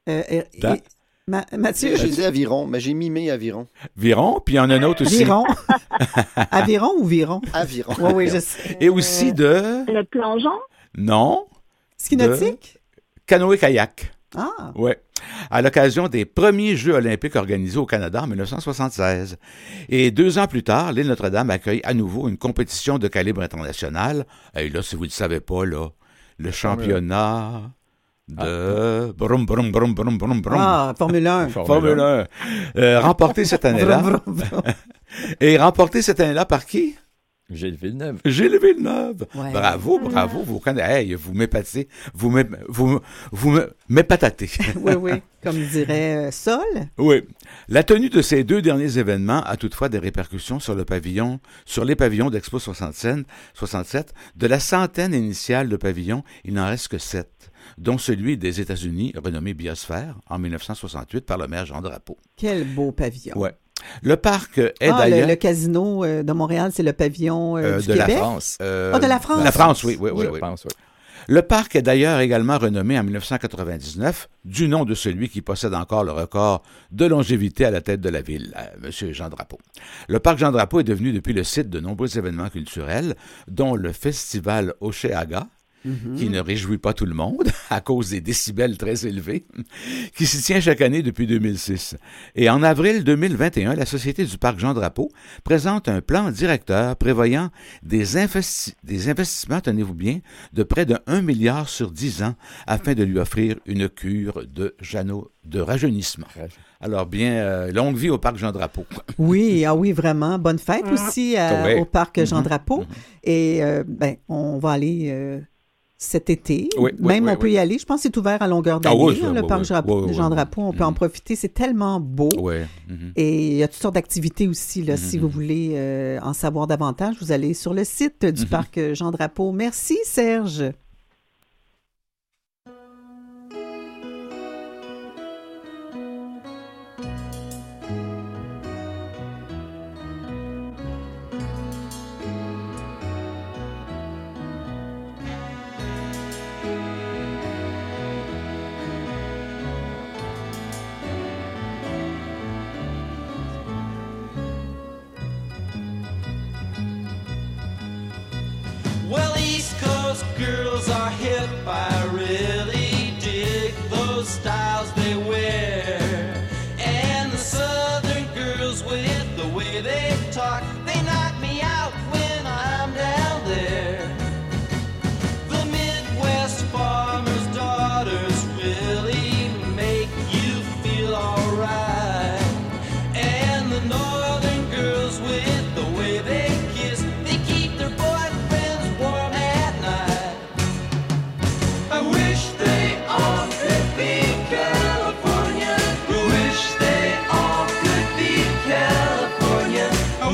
Euh, et- Da- et- Ma- Mathieu, J'ai dit aviron, mais j'ai mimé aviron. Viron, puis il y en a un autre aussi. Aviron. [LAUGHS] Aviron ou Viron? Aviron. Oui, oui, je sais. Et aussi de... Le plongeon? Non, Ski nautique? canoë-kayak. Ah, Ouais. À l'occasion des premiers Jeux olympiques organisés au Canada en 1976. Et deux ans plus tard, l'île Notre-Dame accueille à nouveau une compétition de calibre international. Et là, si vous ne le savez pas, là, le championnat de... Brum, brum, brum, brum, brum, brum. ah, Formule 1. [LAUGHS] Formule 1. Euh, remporté cette année-là. [LAUGHS] Et remporté cette année-là par qui? Gilles Villeneuve. Gilles Villeneuve. Ouais. Bravo, bravo. Vous connaissez. Hey, vous m'épatez. Vous vous, vous me- m'épatatez. [LAUGHS] Oui, oui, comme dirait euh, Sol. Oui. La tenue de ces deux derniers événements a toutefois des répercussions sur le pavillon, sur les pavillons d'Expo 67, 67. De la centaine initiale de pavillons, il n'en reste que sept, dont celui des États-Unis, renommé Biosphère, en 1968 par le maire Jean Drapeau. Quel beau pavillon. Ouais. Le parc est Ah, le, d'ailleurs... le casino euh, de Montréal, c'est le pavillon euh, Euh, du de la. France. euh, Ah, de la France. La France, oui, oui, oui. je oui. pense, oui. Le parc est d'ailleurs également renommé en 1999 du nom de celui qui possède encore le record de longévité à la tête de la ville, M. Jean Drapeau. Le parc Jean Drapeau est devenu depuis le site de nombreux événements culturels, dont le festival Oceaga, Mhm. qui ne réjouit pas tout le monde [LAUGHS] à cause des décibels très élevés, [LAUGHS] qui s'y tient chaque année depuis 2006. Et en avril 2021, la Société du Parc Jean Drapeau présente un plan directeur prévoyant des, investi- des investissements, tenez-vous bien, de près de 1 milliard sur 10 ans afin de lui offrir une cure de, jano- de rajeunissement. Alors bien, euh, longue vie au Parc Jean Drapeau. [LAUGHS] Oui, ah oui, vraiment. Bonne fête aussi à- Ouais. au parc Jean Mhm, Drapeau. mhm. Et euh, ben, on va aller euh, cet été. Oui, Même oui, on peut y aller. Je pense que c'est ouvert à longueur Ah d'année, hein, le parc. Jean. Drapeau. On peut en Mhm. profiter. C'est tellement beau. Et il y a toutes sortes d'activités aussi. Là, Si Mhm. vous voulez euh, en savoir davantage, vous allez sur le site du Mhm. parc euh, Jean Drapeau. Merci, Serge.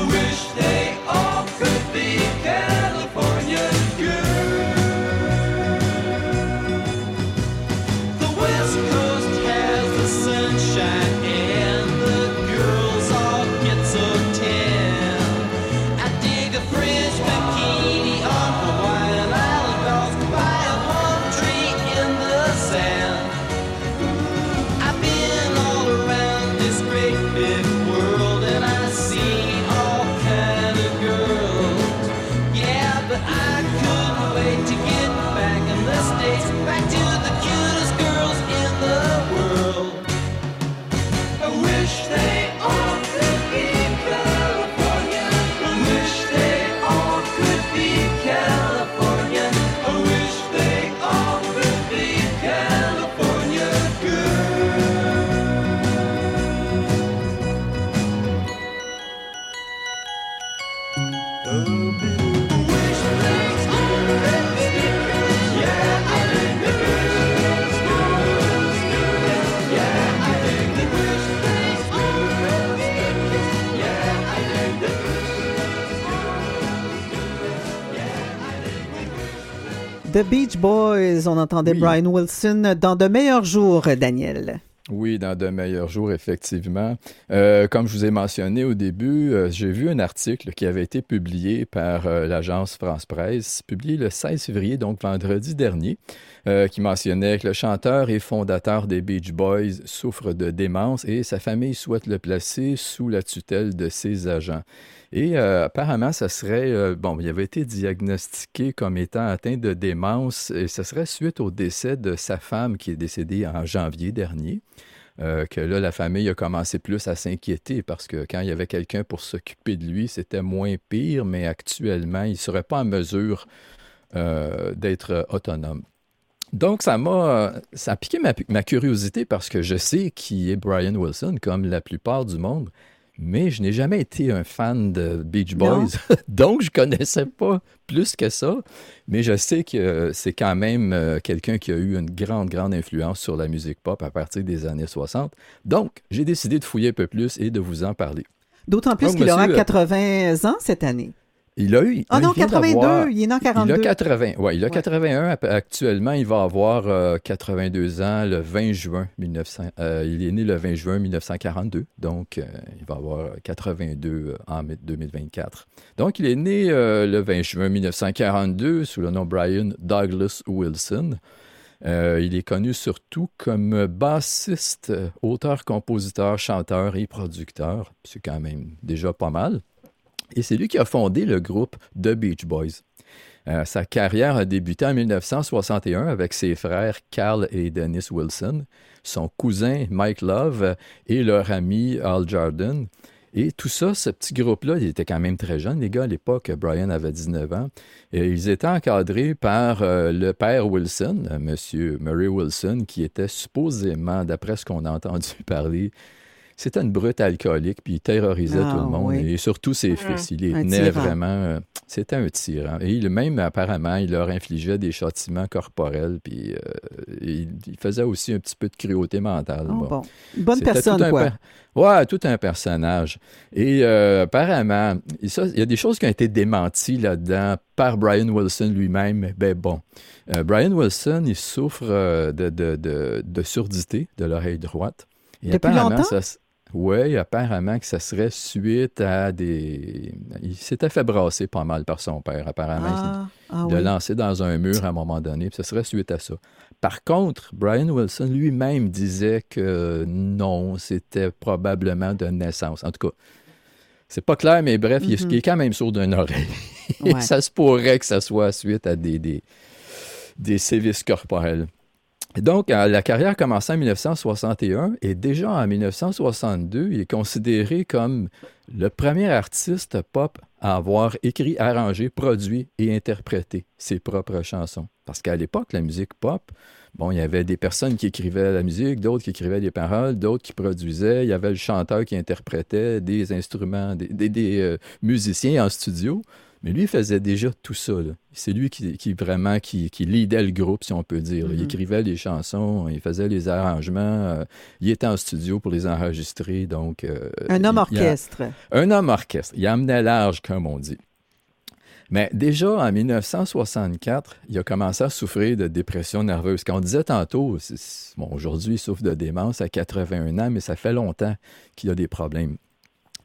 wish they The Beach Boys, on entendait Oui. Brian Wilson dans de meilleurs jours, Daniel. Oui, dans de meilleurs jours, effectivement. Euh, comme je vous ai mentionné au début, euh, j'ai vu un article qui avait été publié par euh, l'agence France Presse, publié le 16 février, donc vendredi dernier, qui mentionnait que le chanteur et fondateur des Beach Boys souffre de démence et sa famille souhaite le placer sous la tutelle de ses agents. Et euh, apparemment, ça serait, euh, bon, il avait été diagnostiqué comme étant atteint de démence et ça serait suite au décès de sa femme qui est décédée en janvier dernier. euh, que là, la famille a commencé plus à s'inquiéter parce que quand il y avait quelqu'un pour s'occuper de lui, c'était moins pire, mais actuellement, il ne serait pas en mesure d'être autonome. Donc, ça m'a ça a piqué ma, ma curiosité parce que je sais qui est Brian Wilson, comme la plupart du monde, mais je n'ai jamais été un fan de Beach. Boys. [LAUGHS] Donc, je connaissais pas plus que ça, mais je sais que c'est quand même euh, quelqu'un qui a eu une grande, grande influence sur la musique pop à partir des années 60. Donc, j'ai décidé de fouiller un peu plus et de vous en parler. D'autant plus qu'il aura monsieur, euh, 80 ans cette année. Il a eu. Ah non, il vient 82, d'avoir- il est né en Il a 42. 80, ouais, il a 81 ap- actuellement. Il va avoir euh, 82 ans le 20 juin 1900. euh, il est né le 20 juin 1942, donc euh, il va avoir 82 en 2024. Donc il est né euh, le 20 juin 1942 sous le nom Brian Douglas Wilson. Euh, il est connu surtout comme bassiste, euh, auteur, compositeur, chanteur et producteur. C'est quand même déjà pas mal. Et c'est lui qui a fondé le groupe The Beach Boys. Euh, sa carrière a débuté en 1961 avec ses frères Carl et Dennis Wilson, son cousin Mike Love et leur ami Al Jordan. Et tout ça, ce petit groupe-là, il était quand même très jeune, les gars, à l'époque. Brian avait 19 ans. Et ils étaient encadrés par euh, le père Wilson, euh, Monsieur Murray Wilson, qui était supposément, d'après ce qu'on a [LAUGHS] entendu parler, c'était une brute alcoolique, puis il terrorisait Ah, tout le monde, oui. et surtout ses fils. Il les Un tenait tyran. vraiment... euh, c'était un tyran. Et il, même, apparemment, il leur infligeait des châtiments corporels, puis euh, il, il faisait aussi un petit peu de cruauté mentale. Oh, Bon. bonne personne, tout un quoi. Ouais, tout un personnage. Et euh, apparemment, il y a des choses qui ont été démenties là-dedans par Brian Wilson lui-même. Ben bon, Euh, Brian Wilson, il souffre de, de, de, de surdité de l'oreille droite. Et Depuis apparemment, longtemps? ça oui, apparemment que ça serait suite à des... Il s'était fait brasser pas mal par son père, apparemment. Ah, ah il l'a oui. lancé dans un mur à un moment donné, puis ce serait suite à ça. Par contre, Brian Wilson lui-même disait que non, c'était probablement de naissance. En tout cas, c'est pas clair, mais bref, il, est, Mhm. il est quand même sourd d'une oreille. Ouais. [LAUGHS] ça se pourrait que ça soit suite à des, des, des sévices corporels. Donc, euh, la carrière commençait en 1961 et déjà en 1962, il est considéré comme le premier artiste pop à avoir écrit, arrangé, produit et interprété ses propres chansons. Parce qu'à l'époque, la musique pop, bon, il y avait des personnes qui écrivaient la musique, d'autres qui écrivaient les paroles, d'autres qui produisaient, il y avait le chanteur qui interprétait des instruments, des, euh, musiciens en studio. Mais lui, il faisait déjà tout ça. C'est lui qui, qui vraiment qui, qui leadait le groupe, si on peut dire. Il Mhm. écrivait les chansons, il faisait les arrangements, euh, il était en studio pour les enregistrer. Donc, euh, Un homme il- il a- orchestre. un homme orchestre. Il amenait large, comme on dit. Mais déjà, en 1964, il a commencé à souffrir de dépression nerveuse. Quand on disait tantôt, bon, aujourd'hui, il souffre de démence à 81 ans, mais ça fait longtemps qu'il a des problèmes.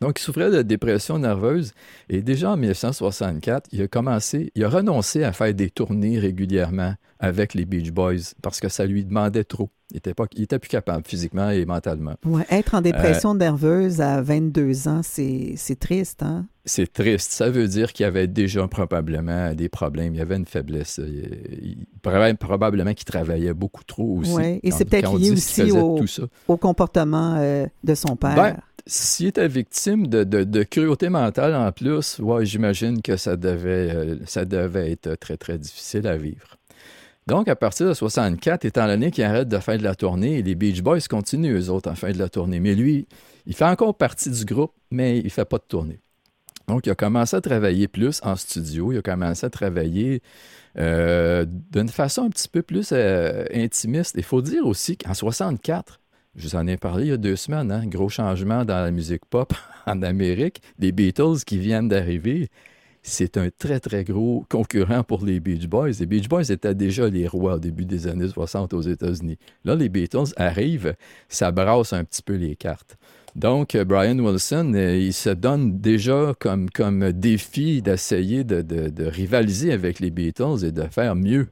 Donc, il souffrait de dépression nerveuse et déjà en 1964, il a commencé, il a renoncé à faire des tournées régulièrement avec les Beach Boys parce que ça lui demandait trop. Il était, pas, il était plus capable physiquement et mentalement. Ouais, être en Euh, dépression nerveuse à 22 ans, c'est c'est triste, hein? C'est triste. Ça veut dire qu'il y avait déjà probablement des problèmes. Il y avait une faiblesse. Il, il- probablement qu'il travaillait beaucoup trop aussi. Ouais. Et c'est peut-être lié aussi au, au comportement euh, de son père. Ben, s'il était victime de, cruauté mentale en plus, ouais, j'imagine que ça devait, euh, ça devait être très, très difficile à vivre. Donc, à partir de 64, étant donné qu'il arrête de faire de la tournée, les Beach Boys continuent, eux autres, en fin de la tournée. Mais lui, il fait encore partie du groupe, mais il ne fait pas de tournée. Donc, il a commencé à travailler plus en studio. Il a commencé à travailler euh, d'une façon un petit peu plus euh, intimiste. Il faut dire aussi qu'en 64, je vous en ai parlé il y a deux semaines, hein, gros changement dans la musique pop [LAUGHS] en Amérique. Les Beatles qui viennent d'arriver, c'est un très, très gros concurrent pour les Beach Boys. Les Beach Boys étaient déjà les rois au début des années 60 aux États-Unis. Là, les Beatles arrivent, ça brasse un petit peu les cartes. Donc, euh, Brian Wilson, euh, il se donne déjà comme, défi d'essayer de, de- de rivaliser avec les Beatles et de faire mieux.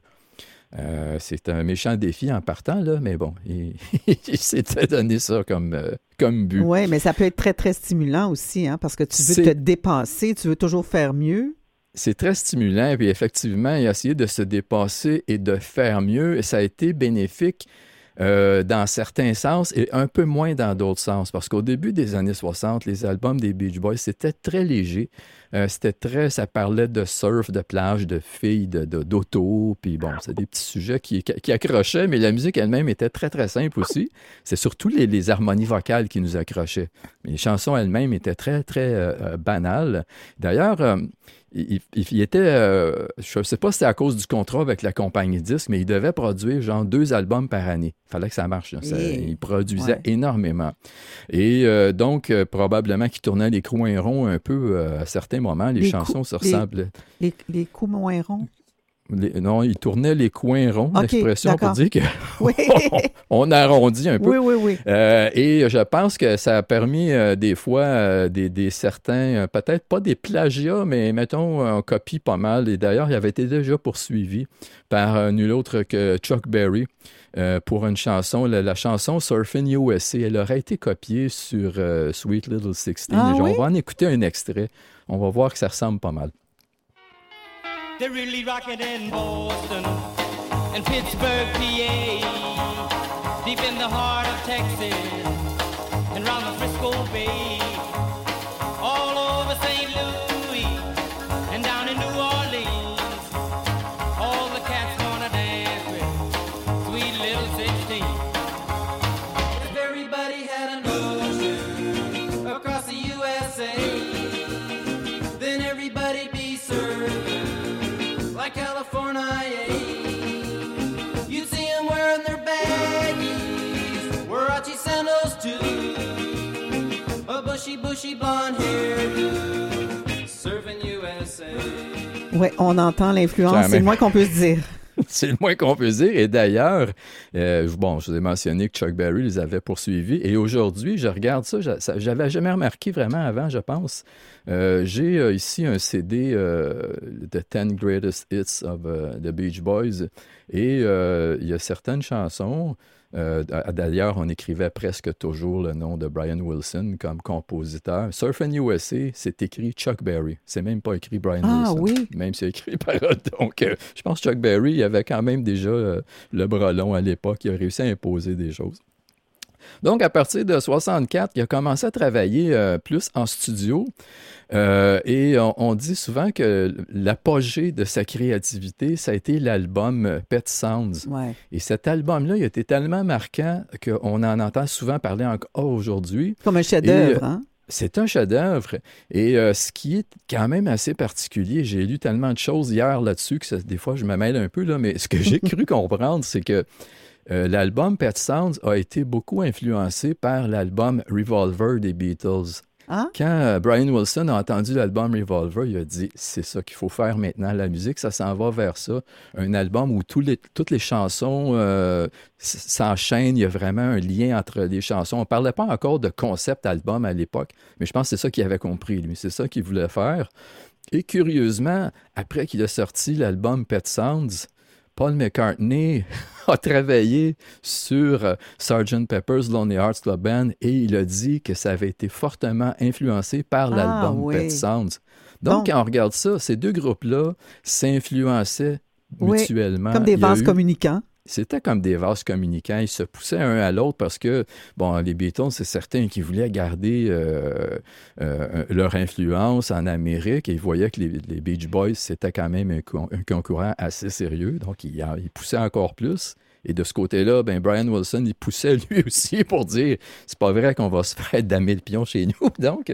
Euh, c'est un méchant défi en partant, là, mais bon, [LAUGHS] il, il s'était donné ça comme, euh, comme but. Oui, mais ça peut être très, très stimulant aussi, hein, parce que tu veux te dépasser, tu veux toujours faire mieux. C'est très stimulant, et puis effectivement, il a essayé de se dépasser et de faire mieux, et ça a été bénéfique euh, dans certains sens et un peu moins dans d'autres sens, parce qu'au début des années 60, les albums des Beach Boys, c'était très léger, Euh, c'était très, ça parlait de surf, de plage, de filles, de, de- d'auto, puis bon, c'est des petits sujets qui, qui accrochaient, mais la musique elle-même était très, très simple aussi. C'est surtout les, harmonies vocales qui nous accrochaient. Mais les chansons elles-mêmes étaient très, très euh, banales. D'ailleurs, il, il- il était, euh, je ne sais pas si c'est à cause du contrat avec la compagnie disque, mais il devait produire genre deux albums par année. Il fallait que ça marche. Ça- il produisait ouais. énormément. Et euh, donc, euh, probablement qu'il tournait les coins ronds un peu à certains moments. Les, Les chansons coups- se. Les, les coups moins ronds? Les- non, il tournait les coins ronds, l'expression pour dire que [LAUGHS] Oui, [LAUGHS] on arrondit un peu. oui, oui. oui. Euh, et je pense que ça a permis euh, des fois euh, des, des certains, peut-être pas des plagiats, mais mettons, on copie pas mal. Et d'ailleurs, il avait été déjà poursuivi par nul autre que Chuck Berry pour une chanson, la, la chanson Surfing USA. Elle aurait été copiée sur Sweet Little Sixteen. Ah oui? On va en écouter un extrait. On va voir que ça ressemble pas mal. They're really rocking in Boston and Pittsburgh, PA, deep in the heart of Texas and round the Frisco Bay, a bushy, bushy blonde hair, serving USA. Oui, on entend l'influence, c'est le moins qu'on peut se dire. [LAUGHS] C'est le moins qu'on peut dire. Et d'ailleurs, euh, bon, je vous ai mentionné que Chuck Berry les avait poursuivis. Et aujourd'hui, je regarde ça, j'a- ça- j'avais jamais remarqué vraiment avant, je pense. Euh, J'ai euh, ici un CD euh, de 10 Greatest Hits of the Beach Boys. Et euh, il y a certaines chansons. Euh, D'ailleurs, on écrivait presque toujours le nom de Brian Wilson comme compositeur. Surfing USA, c'est écrit Chuck Berry. C'est même pas écrit Brian Ah Wilson. oui. Même si c'est écrit [LAUGHS] par Donc, euh, je pense que Chuck Berry avait quand même déjà euh, le bras long à l'époque. Il a réussi à imposer des choses. Donc, à partir de 64, il a commencé à travailler euh, plus en studio. Euh, et on, on dit souvent que l'apogée de sa créativité, ça a été l'album euh, Pet Sounds. Ouais. Et cet album-là, il a été tellement marquant qu'on en entend souvent parler encore aujourd'hui. Comme un chef-d'œuvre, hein? C'est un chef-d'œuvre. Et euh, ce qui est quand même assez particulier, j'ai lu tellement de choses hier là-dessus que ça- des fois je me mêle un peu, là, mais ce que j'ai [LAUGHS] cru comprendre, c'est que euh, l'album Pet Sounds a été beaucoup influencé par l'album Revolver des Beatles. Ah? Quand euh, Brian Wilson a entendu l'album Revolver, il a dit c'est ça qu'il faut faire maintenant. La musique, ça s'en va vers ça. Un album où tous les- toutes les chansons euh, s'enchaînent. Il y a vraiment un lien entre les chansons. On ne parlait pas encore de concept album à l'époque, mais je pense que c'est ça qu'il avait compris, lui. C'est ça qu'il voulait faire. Et curieusement, après qu'il a sorti l'album Pet Sounds, Paul McCartney [LAUGHS] a travaillé sur euh, Sgt. Pepper's Lonely Hearts Club Band et il a dit que ça avait été fortement influencé par Ah, l'album oui. Pet Sounds. Donc, Bon. quand on regarde ça, ces deux groupes-là s'influençaient Oui, mutuellement. Comme des vases eu- communicants. C'était comme des vases communicants. Ils se poussaient un à l'autre parce que, bon, les Beatles, c'est certains qui voulaient garder euh, euh, leur influence en Amérique et ils voyaient que les, les Beach Boys, c'était quand même un concurrent assez sérieux. Donc, ils, ils poussaient encore plus. Et de ce côté-là, ben, Brian Wilson, il poussait [LAUGHS] lui aussi pour dire c'est pas vrai qu'on va se faire damer le pion chez nous. [LAUGHS] Donc,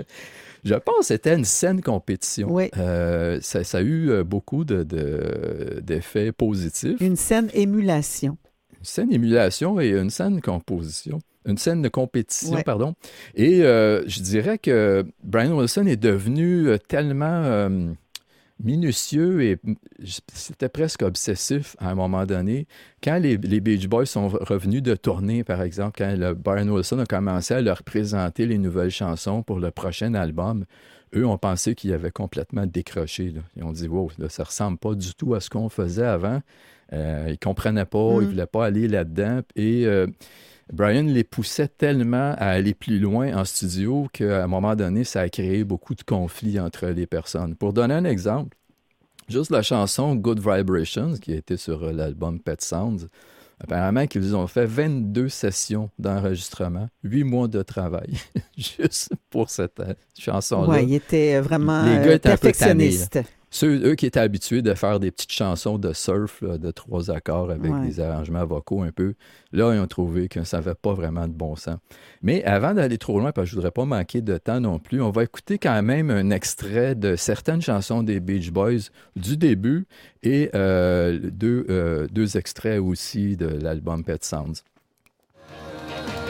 je pense que c'était une saine compétition. Oui. Euh, ça, ça a eu euh, beaucoup de- de- d'effets positifs Une saine émulation. une saine émulation et une saine composition. Une scène de compétition, Ouais. pardon. Et euh, je dirais que Brian Wilson est devenu tellement minutieux et c'était presque obsessif à un moment donné. Quand les, les Beach Boys sont revenus de tournée, par exemple, quand le Brian Wilson a commencé à leur présenter les nouvelles chansons pour le prochain album, eux ont pensé qu'ils avaient complètement décroché. là. Ils ont dit, wow, là, ça ressemble pas du tout à ce qu'on faisait avant. Euh, ils comprenaient pas, Mm. ils voulaient pas aller là-dedans. Et euh, Brian les poussait tellement à aller plus loin en studio qu'à un moment donné, ça a créé beaucoup de conflits entre les personnes. Pour donner un exemple, juste la chanson Good Vibrations, qui a été sur euh, l'album Pet Sounds, apparemment qu'ils ont fait 22 sessions d'enregistrement, 8 mois de travail, [LAUGHS] juste pour cette euh, chanson-là. Oui, il était vraiment Les gars euh, étaient un peu tannés, là. perfectionniste. Ceux, eux qui étaient habitués de faire des petites chansons de surf, là, de trois accords avec Ouais. des arrangements vocaux un peu, là, ils ont trouvé que ça n'avait pas vraiment de bon sens. Mais avant d'aller trop loin, parce que je ne voudrais pas manquer de temps non plus, on va écouter quand même un extrait de certaines chansons des Beach Boys du début et euh, deux, euh, deux extraits aussi de l'album Pet Sounds.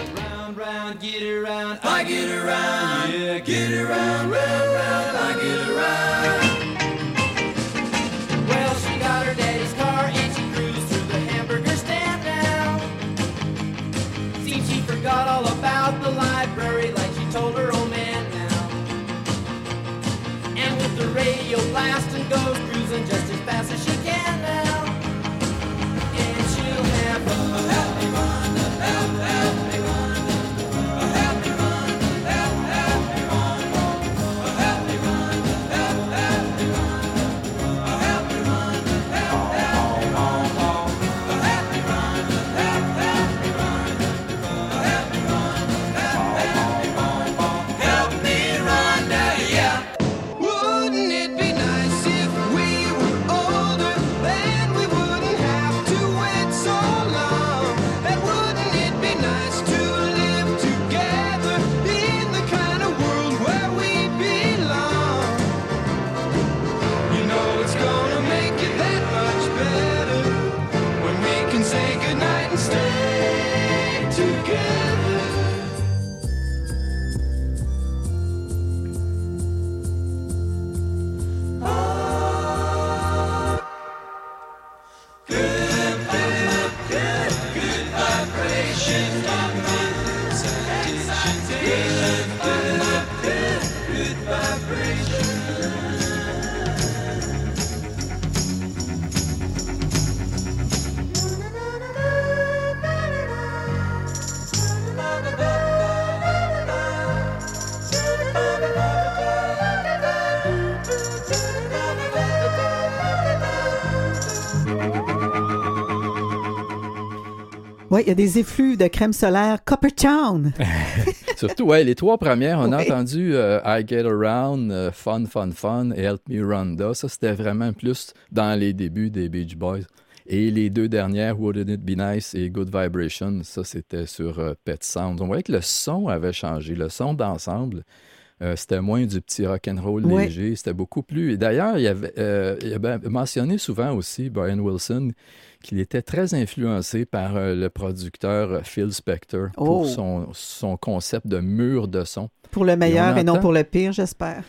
Round, round, get around, I get around, yeah, get around, round, last and goes vibration. Oui, il y a des effluves de crème solaire Coppertown. [LAUGHS] Surtout, ouais, les trois premières, on a entendu euh, I Get Around, euh, Fun, Fun, Fun et Help Me Rhonda. Ça, c'était vraiment plus dans les débuts des Beach Boys. Et les deux dernières, Wouldn't It Be Nice et Good Vibration, ça, c'était sur euh, Pet Sounds. On voyait que le son avait changé. Le son d'ensemble, euh, c'était moins du petit rock'n'roll Ouais. léger. C'était beaucoup plus... Et d'ailleurs, il, avait, euh, il avait mentionné souvent aussi, Brian Wilson, qu'il était très influencé par euh, le producteur euh, Phil Spector pour Oh. son, son concept de mur de son. Pour le meilleur et, non pour le pire, j'espère.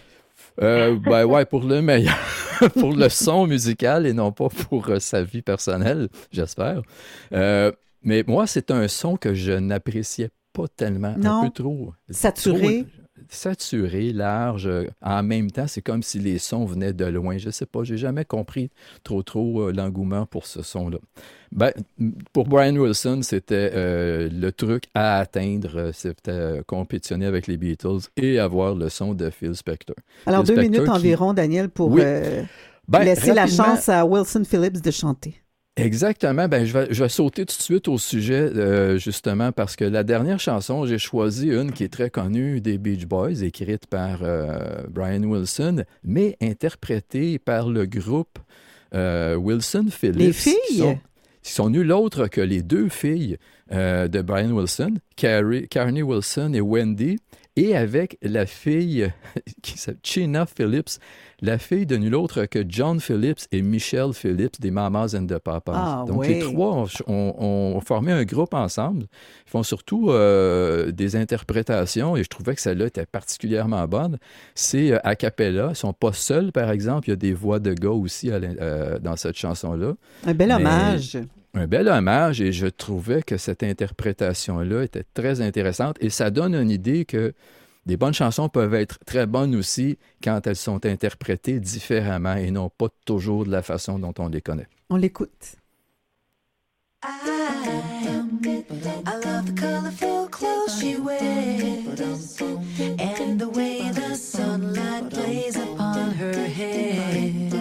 Euh, ben ouais, pour le meilleur, [LAUGHS] pour le son musical et non pas pour euh, sa vie personnelle, j'espère. Euh, mais moi, c'est un son que je n'appréciais pas tellement, Non. un peu trop Saturé? trop- saturé, large. euh, En même temps, c'est comme si les sons venaient de loin. Je sais pas, j'ai jamais compris trop trop euh, l'engouement pour ce son-là. Ben, pour Brian Wilson, c'était euh, le truc à atteindre. C'était euh, compétitionner avec les Beatles et avoir le son de Phil Spector. Alors, Phil deux Spector minutes qui- environ, Daniel, pour Oui. euh, Ben, laisser la chance à Wilson Phillips de chanter. Exactement. Ben, je, vais, je vais sauter tout de suite au sujet, euh, justement, parce que la dernière chanson, j'ai choisi une qui est très connue des Beach Boys, écrite par euh, Brian Wilson, mais interprétée par le groupe euh, Wilson Phillips. Les qui filles? sont, qui sont nul autre que les deux filles de Brian Wilson, Carrie, Carney Wilson et Wendy, et avec la fille [LAUGHS] qui s'appelle China Phillips, la fille de nul autre que John Phillips et Michelle Phillips des Mamas and the Papas. Ah, Donc les trois ont, ont- ont formé un groupe ensemble. Ils font surtout euh, des interprétations et je trouvais que celle-là était particulièrement bonne. C'est euh, a cappella. Ils sont pas seuls, par exemple. Il y a des voix de gars aussi à euh, dans cette chanson-là. Un bel Mais- hommage. Un bel hommage et je trouvais que cette interprétation-là était très intéressante et ça donne une idée que des bonnes chansons peuvent être très bonnes aussi quand elles sont interprétées différemment et non pas toujours de la façon dont on les connaît. On l'écoute. I love the colorful clothes she wears and the way the sunlight plays upon her head.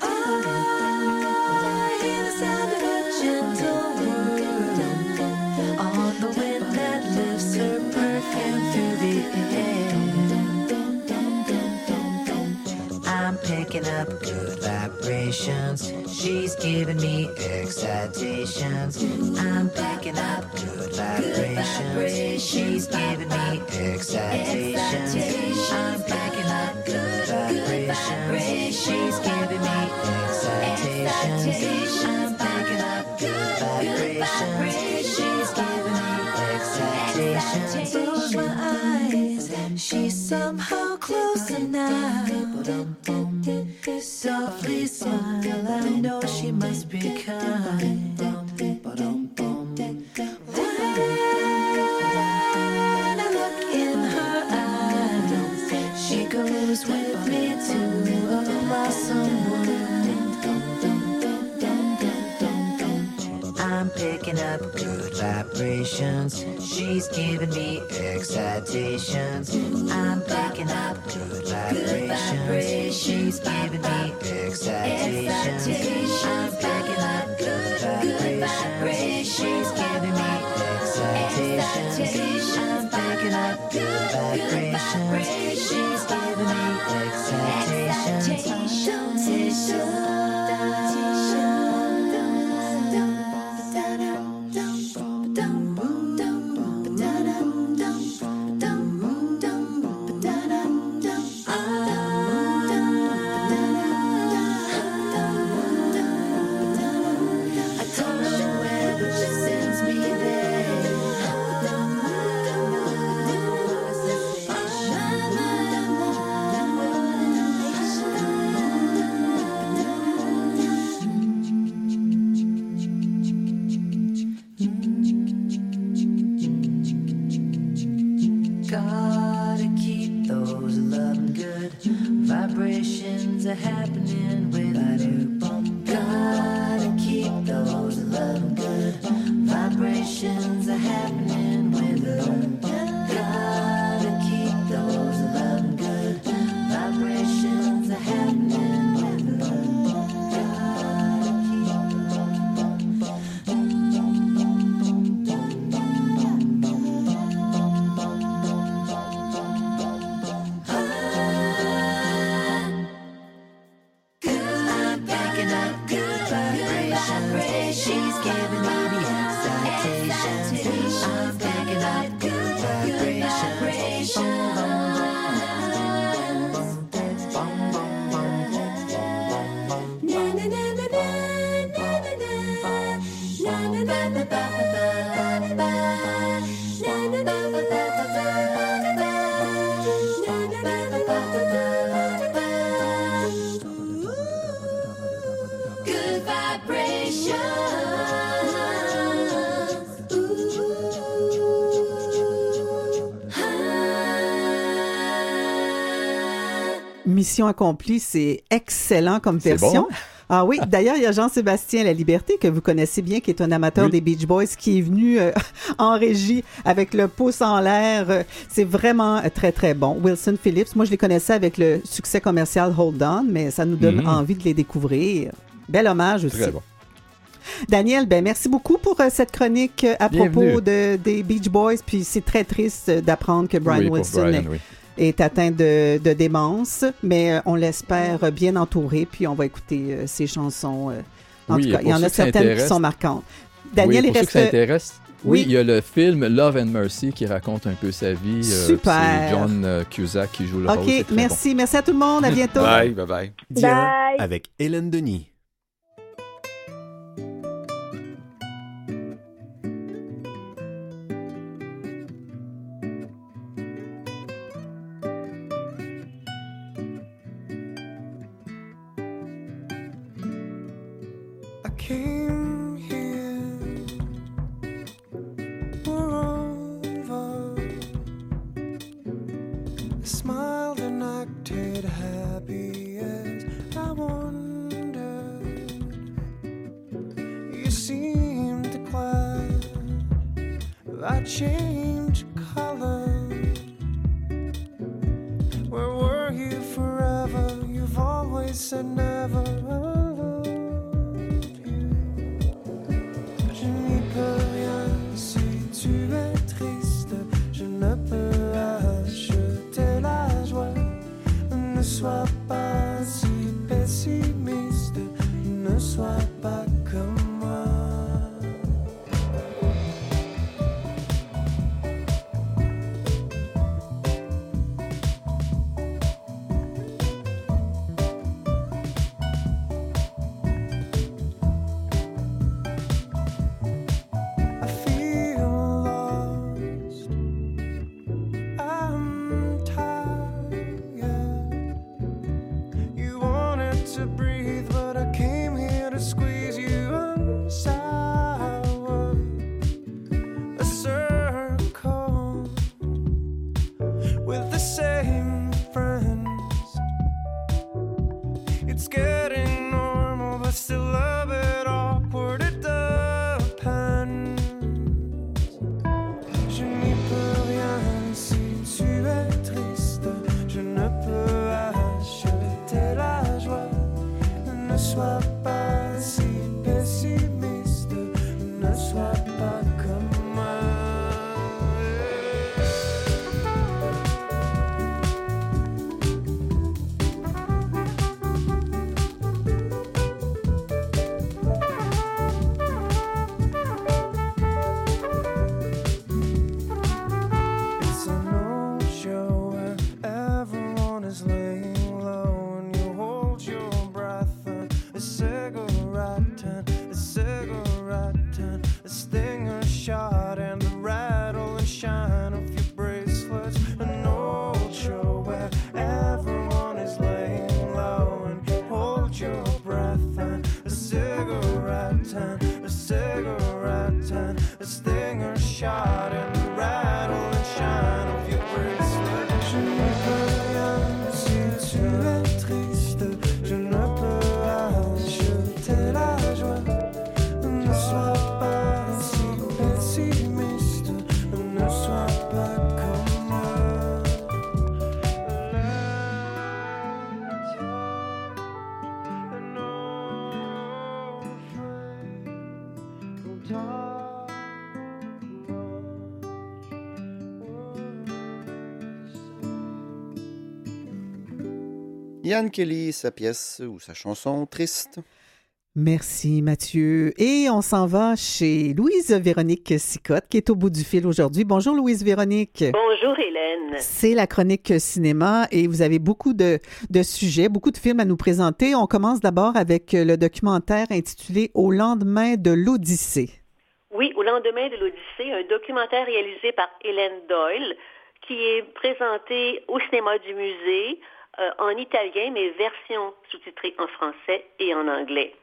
I vibrations. She's giving me excitations. I'm picking up good vibrations. She's giving me excitations. I'm picking up good vibrations. She's giving me eyes. She's somehow closer now. Softly smile, I know she must be kind. Vibrations. She's giving me excitations. I'm picking up good vibrations. She's giving me excitations. I'm picking up good vibrations. She's giving me excitations. I'm picking up good vibrations. Mission accomplie, c'est excellent comme version. bon? Ah oui, [LAUGHS] d'ailleurs, il y a Jean-Sébastien La Liberté, que vous connaissez bien, qui est un amateur Oui. des Beach Boys, qui est venu euh, [LAUGHS] en régie avec le pouce en l'air. C'est vraiment euh, très, très bon. Wilson Phillips, moi, je les connaissais avec le succès commercial Hold On, mais ça nous donne Mhm. envie de les découvrir. Bel hommage aussi. Très bon. Daniel, ben merci beaucoup pour euh, cette chronique à Bienvenue. propos de, des Beach Boys. Puis c'est très triste d'apprendre que Brian Oui, Wilson Brian, est, oui. Est atteint de, de démence, mais euh, on l'espère bien entouré. Puis on va écouter euh, ses chansons. euh, en Oui, tout cas, il y en a certaines qui sont marquantes. Daniel, oui, il pour ceux reste. que ça intéresse, oui. Oui. il y a le film Love and Mercy qui raconte un peu sa vie. euh, Super. c'est John euh, Cusack qui joue le rôle. c'est OK, merci. Merci à tout le monde. À bientôt. Bye, bye, bye. Diane avec Hélène Denis. Yann Kelly, sa pièce ou sa chanson Triste. Merci Mathieu. Et on s'en va chez Louise Véronique Sicotte qui est au bout du fil aujourd'hui. Bonjour Louise Véronique. Bonjour Hélène. C'est la chronique cinéma et vous avez beaucoup de, de sujets, beaucoup de films à nous présenter. On commence d'abord avec le documentaire intitulé Au lendemain de l'Odyssée. Oui, au lendemain de l'Odyssée, un documentaire réalisé par Hélène Doyle qui est présenté au cinéma du musée euh, en italien, mais version sous-titrée en français et en anglais.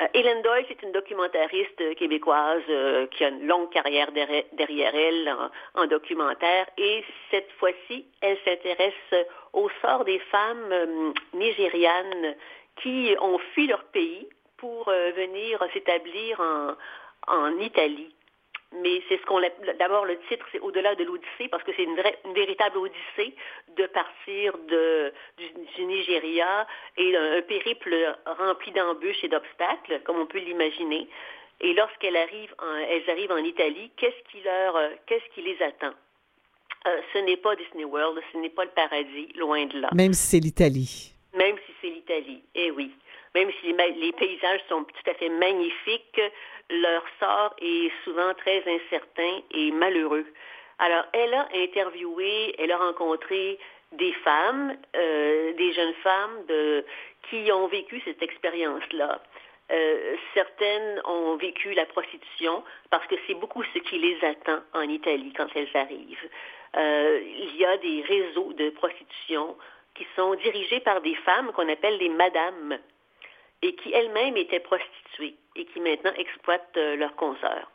Euh, Hélène Doyle, c'est une documentariste québécoise euh, qui a une longue carrière derrière, elle en, en documentaire et cette fois-ci, elle s'intéresse au sort des femmes euh, nigérianes qui ont fui leur pays pour euh, venir s'établir en, en Italie. Mais c'est ce qu'on d'abord le titre, c'est au-delà de l'Odyssée parce que c'est une, une véritable Odyssée de partir de, du, du Nigeria et un, un périple rempli d'embûches et d'obstacles, comme on peut l'imaginer. Et lorsqu'elles arrivent, en, elles arrivent en Italie, qu'est-ce qui leur, euh, qu'est-ce qui les attend? Euh, Ce n'est pas Disney World, ce n'est pas le paradis, loin de là Même si c'est l'Italie. même si c'est l'Italie. Eh oui. Même si les, paysages sont tout à fait magnifiques, leur sort est souvent très incertain et malheureux. Alors, elle a interviewé, elle a rencontré des femmes, euh, des jeunes femmes de, qui ont vécu cette expérience-là. Euh, certaines ont vécu la prostitution parce que c'est beaucoup ce qui les attend en Italie quand elles arrivent. Euh, il y a des réseaux de prostitution qui sont dirigés par des femmes qu'on appelle les madames et qui elles-mêmes étaient prostituées et qui maintenant exploitent euh, leurs consoeurs.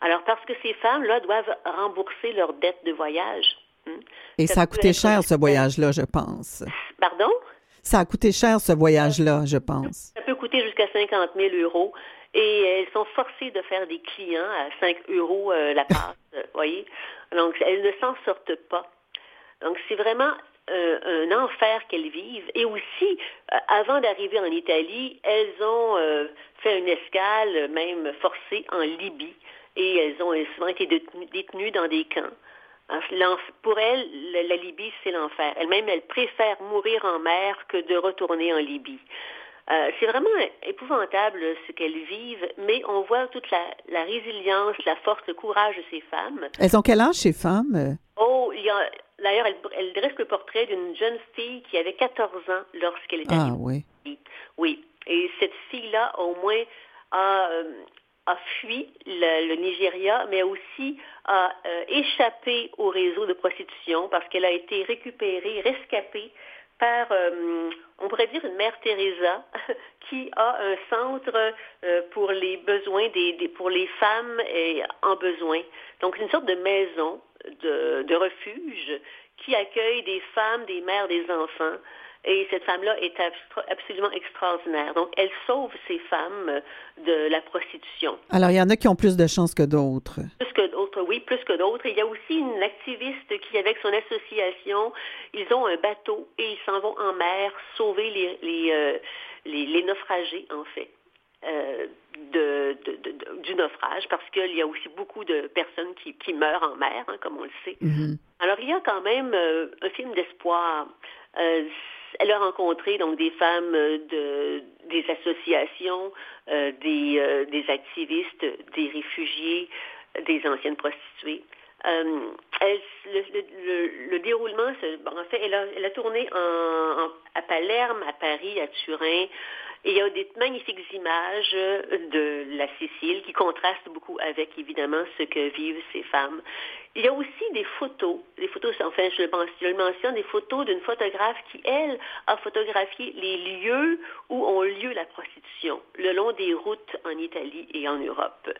Alors parce que ces femmes-là doivent rembourser leurs dettes de voyage. hein. Et ça a coûté cher, ce voyage-là, je pense. Pardon? Ça a coûté cher, ce voyage-là, je pense. Ça peut coûter jusqu'à 50 000 euros. Et elles sont forcées de faire des clients à 5 euros euh, la passe, euh, voyez? Donc, elles ne s'en sortent pas. Donc, c'est vraiment euh, un enfer qu'elles vivent. Et aussi, euh, avant d'arriver en Italie, elles ont euh, fait une escale, même forcée, en Libye. Et elles ont souvent été détenues, dans des camps. L'enf- Pour elles, la, Libye, c'est l'enfer. Elles-mêmes, elles préfèrent mourir en mer que de retourner en Libye. C'est vraiment épouvantable ce qu'elles vivent, mais on voit toute la, la résilience, la force, le courage de ces femmes. Elles ont quel âge, ces femmes? Oh, il y a, d'ailleurs, elle, elle dresse le portrait d'une jeune fille qui avait 14 ans lorsqu'elle est Ah arrivée. oui. Oui. Et cette fille-là, au moins, a, euh, a fui le, le Nigeria, mais aussi a euh, échappé au réseau de prostitution parce qu'elle a été récupérée, rescapée par, euh, on pourrait dire, une mère Teresa [LAUGHS] qui a un centre euh, pour les besoins des, des- pour les femmes et en besoin. Donc une sorte de maison de, de refuge qui accueille des femmes, des mères, des enfants. Et cette femme-là est absolument extraordinaire. Donc, elle sauve ces femmes de la prostitution. Alors, il y en a qui ont plus de chance que d'autres. Plus que d'autres, oui, plus que d'autres. Il y a aussi une activiste qui, avec son association, ils ont un bateau et ils s'en vont en mer sauver les, les, euh, les, les naufragés, en fait. Euh, de, de- de- du naufrage parce qu'il y a aussi beaucoup de personnes qui, qui meurent en mer, hein, comme on le sait. Alors, il y a quand même euh, un film d'espoir. Euh, elle a rencontré donc des femmes euh, de des associations, euh, des, euh, des activistes, des réfugiés, des anciennes prostituées. Euh, elle- le, le- le- le déroulement, bon, en fait, elle a, elle a tourné en- en- à Palerme, à Paris, à Turin. Et il y a des magnifiques images de la Sicile qui contrastent beaucoup avec, évidemment, ce que vivent ces femmes. Il y a aussi des photos, des photos, enfin, je le, je le mentionne, des photos d'une photographe qui, elle, a photographié les lieux où ont lieu la prostitution, le long des routes en Italie et en Europe.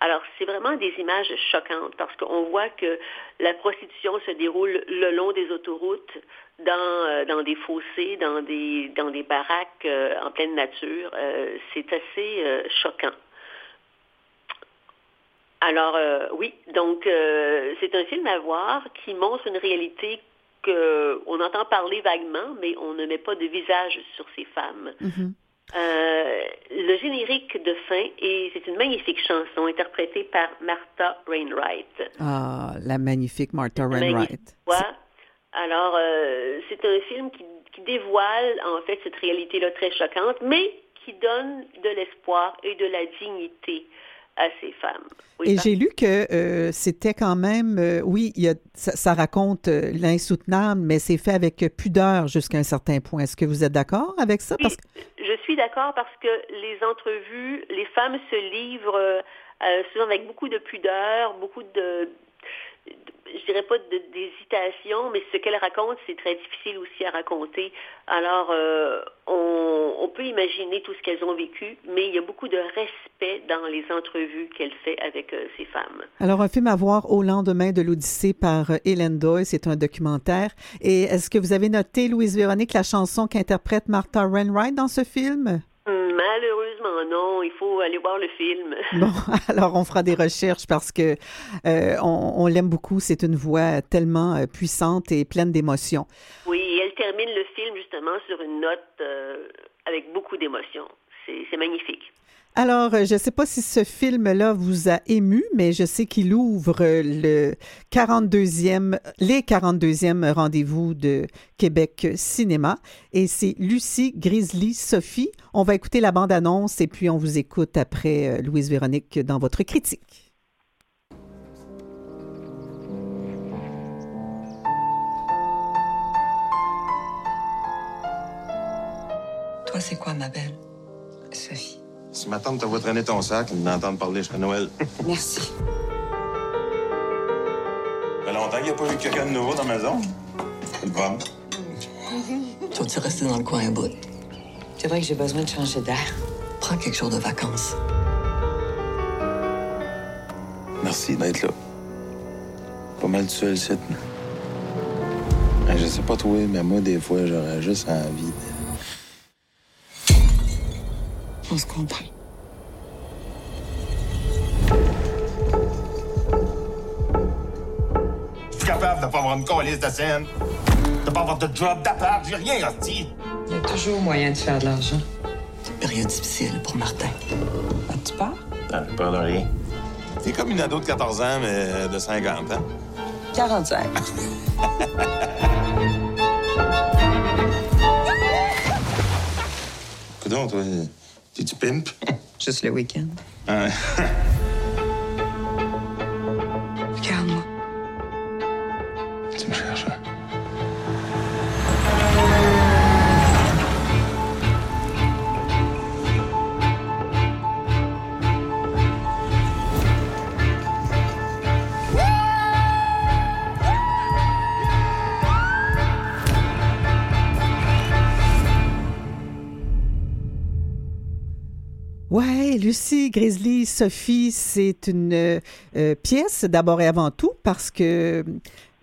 Alors, c'est vraiment des images choquantes parce qu'on voit que la prostitution se déroule le long des autoroutes, dans, euh, dans des fossés, dans des, dans des baraques euh, en pleine nature. Euh, c'est assez euh, choquant. Alors, oui, donc c'est un film à voir qui montre une réalité qu'on entend parler vaguement, mais on ne met pas de visage sur ces femmes. Euh, le générique de fin, et c'est une magnifique chanson interprétée par Martha Wainwright. Ah, la magnifique Martha Wainwright. Magnifique voix. Alors, euh, c'est un film qui, qui dévoile en fait cette réalité-là très choquante, mais qui donne de l'espoir et de la dignité à ces femmes. Oui, Et j'ai lu que euh, c'était quand même, euh, oui, il y a, ça, ça raconte euh, l'insoutenable, mais c'est fait avec pudeur jusqu'à un certain point. Est-ce que vous êtes d'accord avec ça? Parce que Je suis d'accord parce que les entrevues, les femmes se livrent souvent avec beaucoup de pudeur, beaucoup de... je dirais pas d'hésitation, mais ce qu'elle raconte, c'est très difficile aussi à raconter. Alors, euh, on, on peut imaginer tout ce qu'elles ont vécu, mais il y a beaucoup de respect dans les entrevues qu'elle fait avec euh, ces femmes. Alors, un film à voir au lendemain de l'Odyssée par euh, Hélène Doyle, c'est un documentaire. Et est-ce que vous avez noté, Louise Véronique, la chanson qu'interprète Martha Wainwright dans ce film? Malheureusement, non. Il faut aller voir le film. [LAUGHS] Bon, alors on fera des recherches parce que euh, on, on l'aime beaucoup. C'est une voix tellement euh, puissante et pleine d'émotions. Oui, et elle termine le film justement sur une note euh, avec beaucoup d'émotion. C'est magnifique. Alors, euh, je ne sais pas si ce film-là vous a ému, mais je sais qu'il ouvre le 42e, les 42e rendez-vous de Québec Cinéma. Et c'est Lucie Grizzly Sophie. On va écouter la bande-annonce et puis on vous écoute après, euh, Louise Véronique, dans votre critique. Toi, c'est quoi, ma belle? Sophie. Si ma tante te voit traîner ton sac, elle d'entendre parler jusqu'à Noël. [LAUGHS] Merci. Ça fait longtemps qu'il n'y a pas eu quelqu'un de nouveau dans la maison. C'est le fun. Tu vas-tu rester dans le coin un bout? C'est vrai que j'ai besoin de changer d'air. Prends quelques jours de vacances. Merci d'être là. Pas mal de seul. Hey, Je sais pas toi, mais moi, des fois, j'aurais juste envie de... On se comprend. Je suis capable de pas avoir une colisse de scène, de pas avoir de job d'appart, j'ai rien, hostie. Il y a toujours moyen de faire de l'argent. C'est une période difficile pour Martin. Ah, tu pars? Non, j'ai peur de rien. C'est comme une ado de 14 ans, mais de 50 ans. 45. Coudon, toi, t'es-tu pimp? [LAUGHS] Juste le week-end. Ouais. [LAUGHS] Grizzly Sophie, c'est une euh, euh, pièce d'abord et avant tout parce que euh,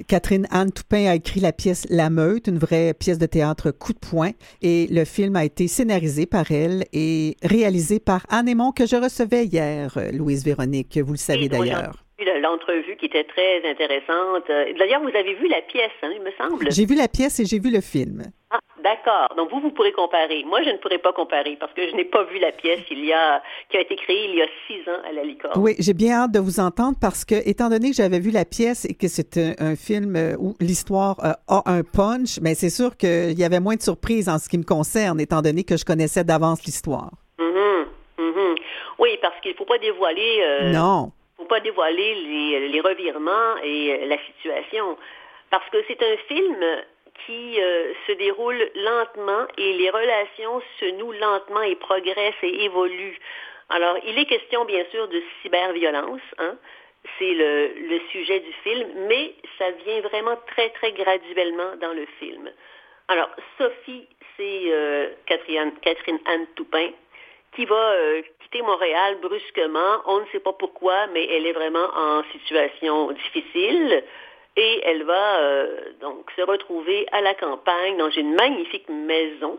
Catherine Anne Toupin a écrit la pièce La Meute, une vraie pièce de théâtre coup de poing, et le film a été scénarisé par elle et réalisé par Anne Aymon que je recevais hier, euh, Louise Véronique, vous le savez d'ailleurs. vu le- L'entrevue qui était très intéressante. D'ailleurs, vous avez vu la pièce, hein, il me semble. J'ai vu la pièce et j'ai vu le film. Ah, d'accord. Donc vous, vous pourrez comparer. Moi, je ne pourrais pas comparer parce que je n'ai pas vu la pièce il y a, qui a été créée il y a six ans à la licorne. Oui, j'ai bien hâte de vous entendre parce que, étant donné que j'avais vu la pièce et que c'est un, un film euh, où l'histoire euh, a un punch, mais c'est sûr qu'il y avait moins de surprises en ce qui me concerne, étant donné que je connaissais d'avance l'histoire. Mhm, mhm. Oui, parce qu'il ne faut pas dévoiler. euh, Non. faut pas dévoiler les, les revirements et la situation. Parce que c'est un film qui euh, se déroule lentement et les relations se nouent lentement et progressent et évoluent. Alors, il est question, bien sûr, de cyberviolence. Hein? C'est le, le sujet du film, mais ça vient vraiment très, très graduellement dans le film. Alors, Sophie, c'est euh, Catherine, Catherine Anne Toupin, qui va euh, quitter Montréal brusquement. On ne sait pas pourquoi, mais elle est vraiment en situation difficile. Et elle va euh, donc se retrouver à la campagne dans une magnifique maison.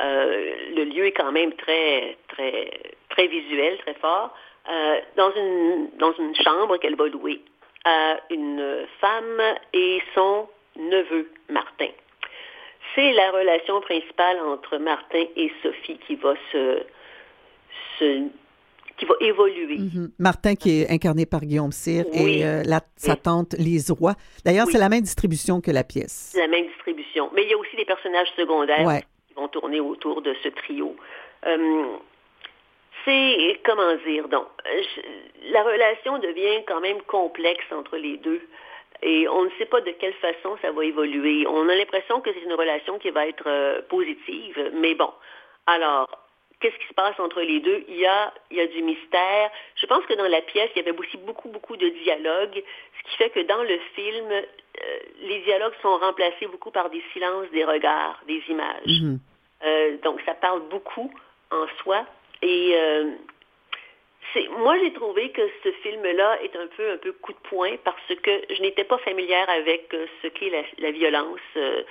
Euh, le lieu est quand même très, très, très visuel, très fort. Euh, dans, une, dans une chambre qu'elle va louer à une femme et son neveu, Martin. C'est la relation principale entre Martin et Sophie qui va se, se qui va évoluer. Mhm. Martin, qui est incarné par Guillaume Cyr, Oui. et euh, la, sa tante Lise Roy. D'ailleurs, c'est la même distribution que la pièce. C'est la même distribution. Mais il y a aussi des personnages secondaires Ouais. qui vont tourner autour de ce trio. Euh, c'est, comment dire, donc, je- la relation devient quand même complexe entre les deux. Et on ne sait pas de quelle façon ça va évoluer. On a l'impression que c'est une relation qui va être euh, positive, mais bon. Alors, qu'est-ce qui se passe entre les deux? Il y, a, il y a du mystère. Je pense que dans la pièce, il y avait aussi beaucoup, beaucoup de dialogue, ce qui fait que dans le film, euh, les dialogues sont remplacés beaucoup par des silences, des regards, des images. Mhm. Euh, donc, ça parle beaucoup en soi. Et euh, moi, j'ai trouvé que ce film-là est un peu un peu coup de poing parce que je n'étais pas familière avec euh, ce qu'est la, la violence euh,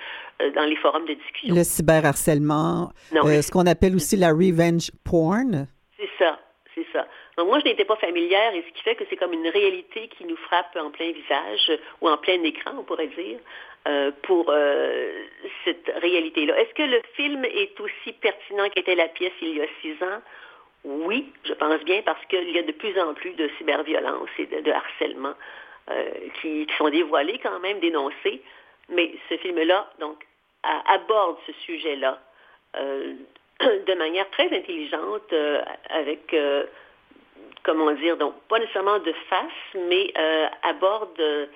euh, dans les forums de discussion. Le cyberharcèlement, euh, ce qu'on appelle aussi la revenge porn. C'est ça, c'est ça. Donc moi, je n'étais pas familière et ce qui fait que c'est comme une réalité qui nous frappe en plein visage ou en plein écran, on pourrait dire, euh, pour euh, cette réalité-là. Est-ce que le film est aussi pertinent qu'était la pièce il y a six ans? Oui, je pense bien parce qu'il y a de plus en plus de cyberviolence et de, harcèlement euh, qui, qui sont dévoilés quand même, dénoncés. Mais ce film-là, donc, a- aborde ce sujet-là euh, [CLEARS THROAT] de manière très intelligente, euh, avec, euh, comment dire, donc pas nécessairement de face, mais euh, aborde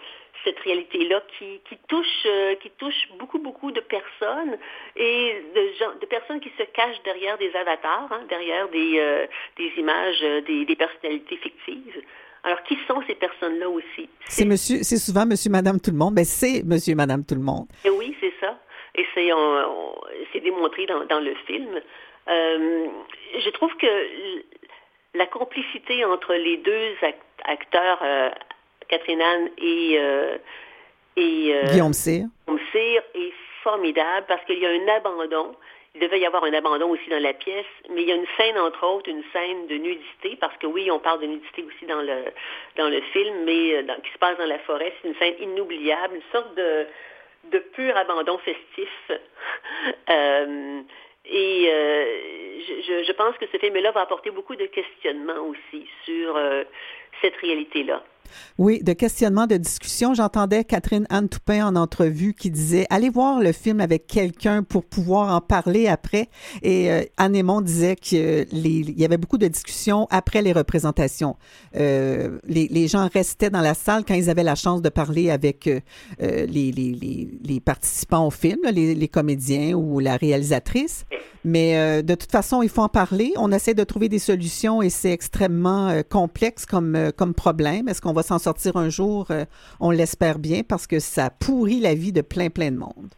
cette réalité-là qui, qui touche, euh, qui touche beaucoup, beaucoup de personnes et de gens, de personnes qui se cachent derrière des avatars, hein, derrière des, euh, des images, euh, des, des personnalités fictives. Alors, qui sont ces personnes-là aussi? C'est monsieur, c'est souvent monsieur, madame, tout le monde. Ben, c'est monsieur, madame, tout le monde. Et oui, c'est ça. Et c'est, c'est démontré dans, dans le film. Euh, je trouve que la complicité entre les deux ac- acteurs, euh, Catherine Anne et, euh, et euh, Guillaume Cyr. Guillaume Cyr, est formidable parce qu'il y a un abandon. Il devait y avoir un abandon aussi dans la pièce, mais il y a une scène, entre autres, une scène de nudité, parce que oui, on parle de nudité aussi dans le, dans le film, mais euh, dans- qui se passe dans la forêt. C'est une scène inoubliable, une sorte de, de pur abandon festif. [LAUGHS] Euh, et euh, je, je- je pense que ce film-là va apporter beaucoup de questionnements aussi sur euh, cette réalité-là. Oui, de questionnement, de discussion. J'entendais Catherine Anne Toupin en entrevue qui disait allez voir le film avec quelqu'un pour pouvoir en parler après. Et euh, Anne Aymon disait qu'il y avait beaucoup de discussions après les représentations. Euh, les, gens restaient dans la salle quand ils avaient la chance de parler avec euh, les, participants au film, les, comédiens ou la réalisatrice. Mais de toute façon, il faut en parler. On essaie de trouver des solutions et c'est extrêmement complexe comme, comme problème. Est-ce qu'on va s'en sortir un jour? Euh, on l'espère bien parce que ça pourrit la vie de plein, plein de monde.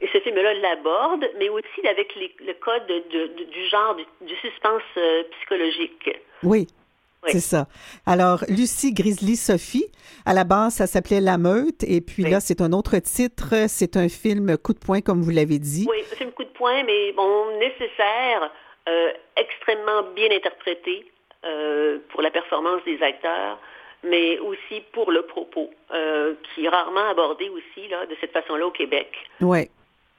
Et ce film-là l'aborde, mais aussi avec les- le code de- de- du genre du, du suspense euh, psychologique. Oui. Oui. C'est ça. Alors, Lucie Grizzly Sophie, à la base, ça s'appelait La Meute, et puis là, c'est un autre titre. C'est un film coup de poing, comme vous l'avez dit. Oui, c'est un coup de poing, mais bon, nécessaire, euh, extrêmement bien interprété euh, pour la performance des acteurs, mais aussi pour le propos, euh, qui est rarement abordé aussi là, de cette façon-là au Québec. Oui.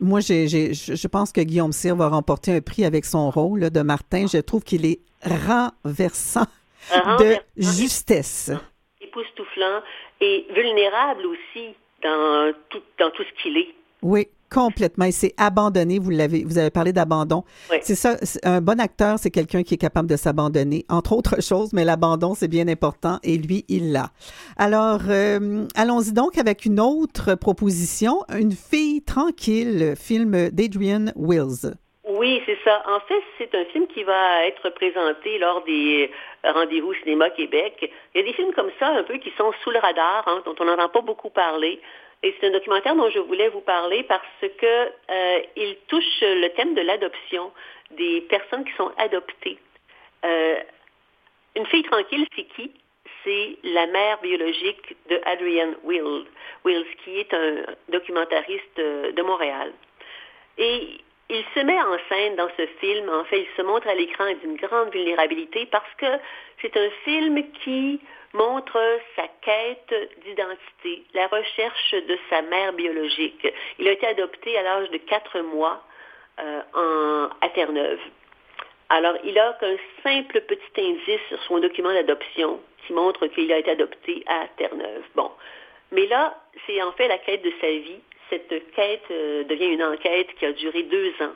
Moi, j'ai, j'ai- je je pense que Guillaume Cyr va remporter un prix avec son rôle là, de Martin. Je trouve qu'il est renversant de justesse. époustouflant et vulnérable aussi dans tout, dans tout ce qu'il est. Oui, complètement. Il s'est abandonné. Vous l'avez, vous avez parlé d'abandon. Oui. C'est ça. Un bon acteur, c'est quelqu'un qui est capable de s'abandonner, entre autres [LAUGHS] choses, mais l'abandon, c'est bien important et lui, il l'a. Alors, euh, allons-y donc avec une autre proposition. Une fille tranquille, film d'Adrian Wills. Oui, c'est ça. En fait, c'est un film qui va être présenté lors des euh, rendez-vous cinéma Québec. Il y a des films comme ça, un peu, qui sont sous le radar, hein, dont on n'entend pas beaucoup parler. Et c'est un documentaire dont je voulais vous parler parce que euh, il touche le thème de l'adoption des personnes qui sont adoptées. Euh, une fille tranquille, c'est qui? C'est la mère biologique de Adrian Wills, Wills, qui est un documentariste euh, de Montréal. Et il se met en scène dans ce film, en fait, il se montre à l'écran d'une grande vulnérabilité parce que c'est un film qui montre sa quête d'identité, la recherche de sa mère biologique. Il a été adopté à l'âge de quatre mois euh, en, à Terre-Neuve. Alors, il a qu'un simple petit indice sur son document d'adoption qui montre qu'il a été adopté à Terre-Neuve. Bon. Mais là, c'est en fait la quête de sa vie. Cette quête euh, devient une enquête qui a duré deux ans.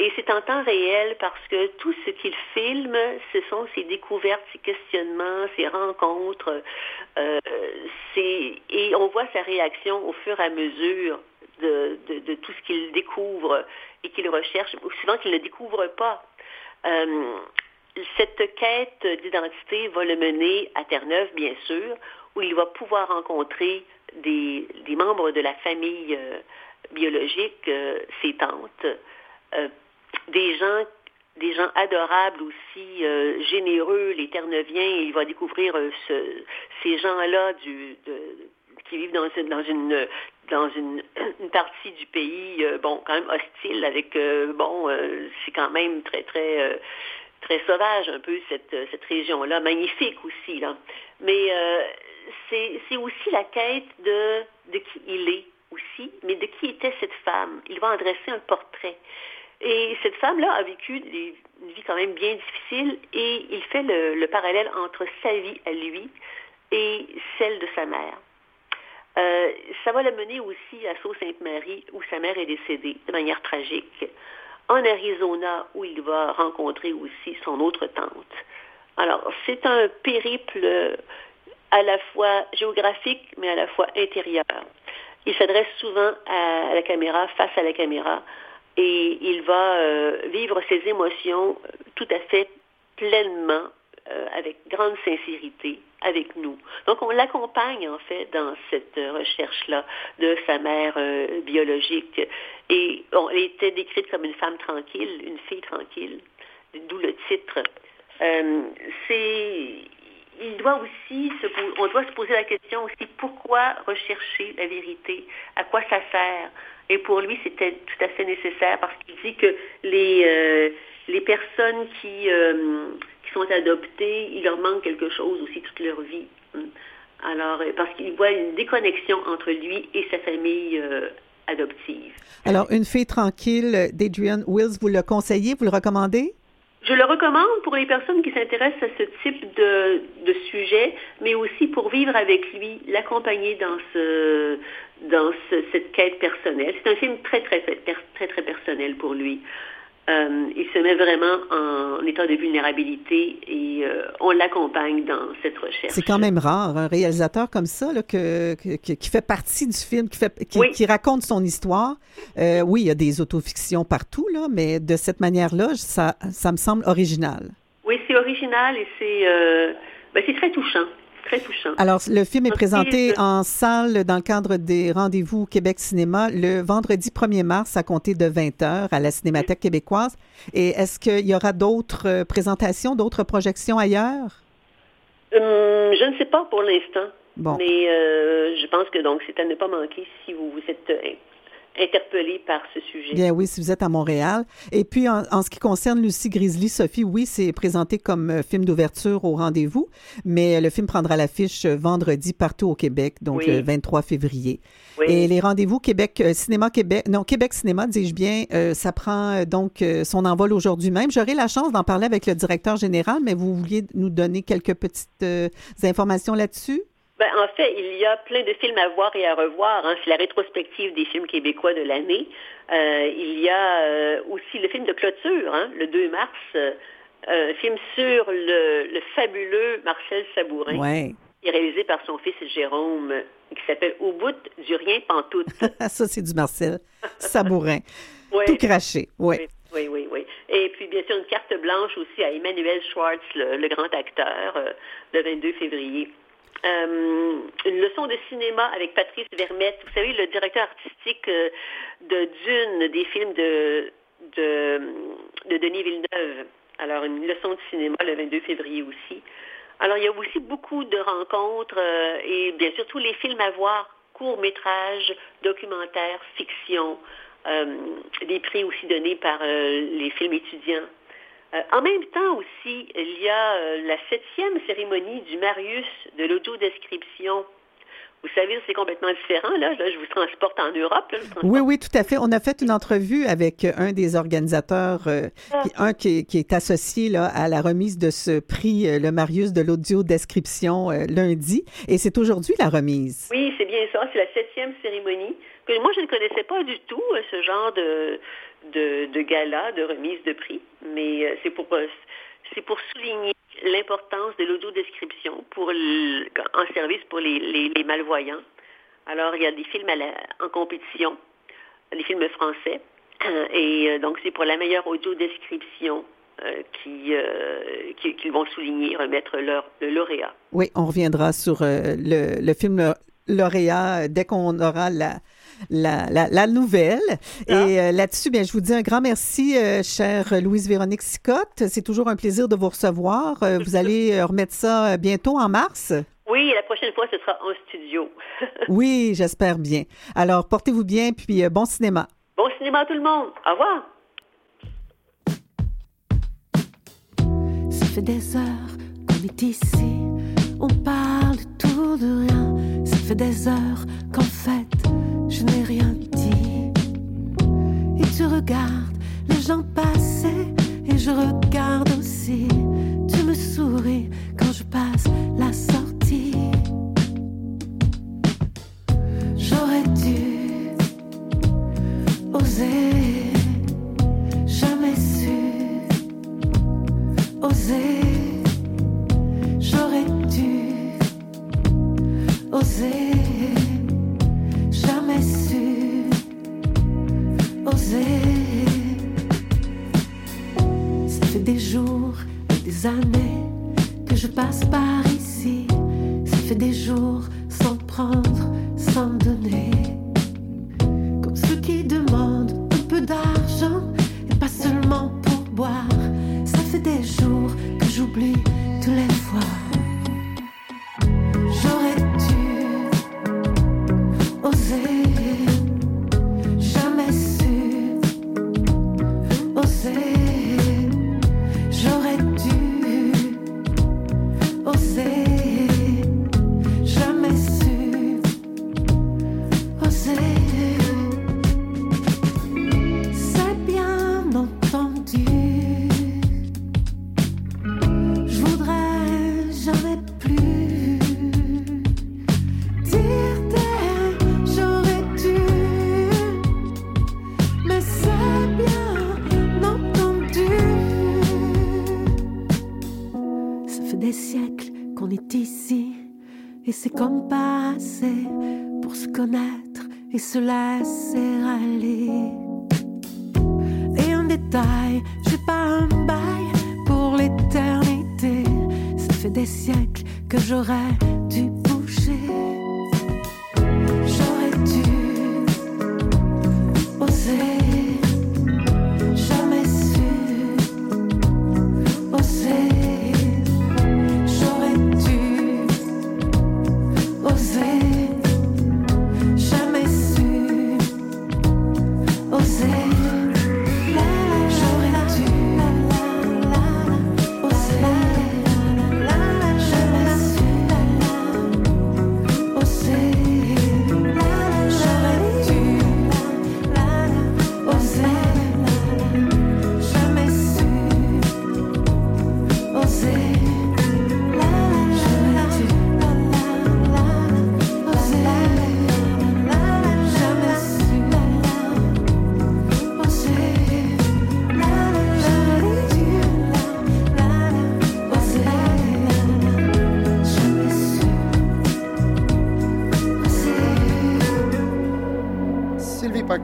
Et c'est en temps réel parce que tout ce qu'il filme, ce sont ses découvertes, ses questionnements, ses rencontres. euh, et on voit sa réaction au fur et à mesure de, tout ce qu'il découvre et qu'il recherche, ou souvent qu'il ne découvre pas. Euh, cette quête d'identité va le mener à Terre-Neuve, bien sûr, où il va pouvoir rencontrer des, membres de la famille euh, biologique, ses tantes, des gens des gens adorables aussi, euh, généreux, les Terneviens, il va découvrir euh, ce- ces gens-là qui vivent dans une, dans une dans [CLEARS THROAT] une, partie du pays, euh, bon, quand même hostile, avec bon, c'est quand même très très très sauvage un peu cette cette région-là, magnifique aussi là. Mais c'est c'est aussi la quête de de qui il est aussi, mais de qui était cette femme. Il va en dresser un portrait. Et cette femme-là a vécu une vie quand même bien difficile et il fait le, le parallèle entre sa vie à lui et celle de sa mère. Euh, ça va l'amener aussi à Sault-Sainte-Marie où sa mère est décédée de manière tragique. En Arizona où il va rencontrer aussi son autre tante. Alors, c'est un périple à la fois géographique mais à la fois intérieur. Il s'adresse souvent à la caméra, face à la caméra, et il va euh, vivre ses émotions euh, tout à fait pleinement, euh, avec grande sincérité, avec nous. Donc on l'accompagne en fait dans cette recherche-là de sa mère biologique. Et bon, elle était décrite comme une femme tranquille, une fille tranquille, d'où le titre. C'est il doit aussi se on doit se poser la question aussi pourquoi rechercher la vérité? À quoi ça sert? Et pour lui c'était tout à fait nécessaire parce qu'il dit que les euh, les personnes qui euh, qui sont adoptées il leur manque quelque chose aussi toute leur vie Hum. alors euh, parce qu'il voit une déconnexion entre lui et sa famille adoptive Alors, Une fille tranquille d'Adrian Wills, vous le conseillez, vous le recommandez? Je le recommande pour les personnes qui s'intéressent à ce type de, de sujet, mais aussi pour vivre avec lui, l'accompagner dans ce dans ce- cette quête personnelle. C'est un film très très très très, très personnel pour lui. Euh, il se met vraiment en état de vulnérabilité et euh, on l'accompagne dans cette recherche. C'est quand même rare, un réalisateur comme ça, là, que, qui fait partie du film, qui, fait, qui, Oui. qui raconte son histoire. Euh, oui, il y a des autofictions partout, là, mais de cette manière-là, ça, ça me semble original. Oui, c'est original et c'est ben, c'est très touchant, très touchant. Alors, le film est présenté en salle dans le cadre des rendez-vous Québec Cinéma le vendredi 1er mars à compter de 20h à la Cinémathèque québécoise. Et est-ce qu'il y aura d'autres euh, présentations, d'autres projections ailleurs? Hum, je ne sais pas pour l'instant. Bon. Mais euh, je pense que donc c'est à ne pas manquer si vous vous êtes euh, interpellé par ce sujet. Bien oui, si vous êtes à Montréal. Et puis, en, en ce qui concerne Lucie Grizzly, Sophie, oui, c'est présenté comme euh, film d'ouverture au rendez-vous, mais euh, le film prendra l'affiche euh, vendredi partout au Québec, donc Oui. le 23 février. Oui. Et les rendez-vous Québec Cinéma Québec, non, Québec Cinéma, dis-je bien, euh, ça prend donc euh, son envol aujourd'hui même. J'aurai la chance d'en parler avec le directeur général, mais vous vouliez nous donner quelques petites euh, informations là-dessus? Ben, en fait, il y a plein de films à voir et à revoir. hein. C'est la rétrospective des films québécois de l'année. Euh, il y a euh, aussi le film de clôture, hein, le 2 mars, euh, un film sur le, le fabuleux Marcel Sabourin, Ouais. qui est réalisé par son fils Jérôme, qui s'appelle Au bout du rien pantoute. [LAUGHS] ça, c'est du Marcel. Sabourin. [LAUGHS] Ouais. Tout craché. Oui. Oui, oui, oui. Et puis, bien sûr, une carte blanche aussi à Emmanuel Schwartz, le, le grand acteur, le 22 février. Euh, une leçon de cinéma avec Patrice Vermette, vous savez, le directeur artistique euh, de Dune, des films de, de, de Denis Villeneuve. Alors, une leçon de cinéma le 22 février aussi. Alors, il y a aussi beaucoup de rencontres euh, et bien sûr tous les films à voir, courts-métrages, documentaires, fiction, des prix aussi donnés par les films étudiants. Euh, en même temps aussi, il y a euh, la septième cérémonie du Marius de l'audio-description. Vous savez, c'est complètement différent. Là. Là, je vous transporte en Europe. là, transporte Oui, oui, tout à fait. On a fait une entrevue avec un des organisateurs, euh, qui- un qui, qui est associé là, à la remise de ce prix, le Marius de l'audio-description, lundi. Et c'est aujourd'hui la remise. Oui, c'est bien ça. C'est la septième cérémonie. Que moi, je ne connaissais pas du tout ce genre de, de, de gala, de remise de prix. Mais euh, c'est pour, euh, c'est pour souligner l'importance de l'audio-description pour en service pour les, les- malvoyants. Alors, il y a des films en compétition, des films français. [CLEARS THROAT] Et euh, donc, c'est pour la meilleure audio-description euh, qui, euh, qui, vont souligner, remettre leur, le lauréat. Oui, on reviendra sur le, le film lauréat dès qu'on aura la, la, la, la nouvelle. Et euh, là-dessus, bien, je vous dis un grand merci, euh, chère Louise-Véronique Sicotte. C'est toujours un plaisir de vous recevoir. Euh, vous allez remettre ça bientôt en mars? Oui, la prochaine fois, ce sera en studio. [LAUGHS] Oui, j'espère bien. Alors, portez-vous bien, puis euh, bon cinéma. bon cinéma à tout le monde. Au revoir. Ça fait des heures qu'on est ici, on parle tout, de rien. Ça fait des heures qu'en fait, Regardes les gens passer, et je regarde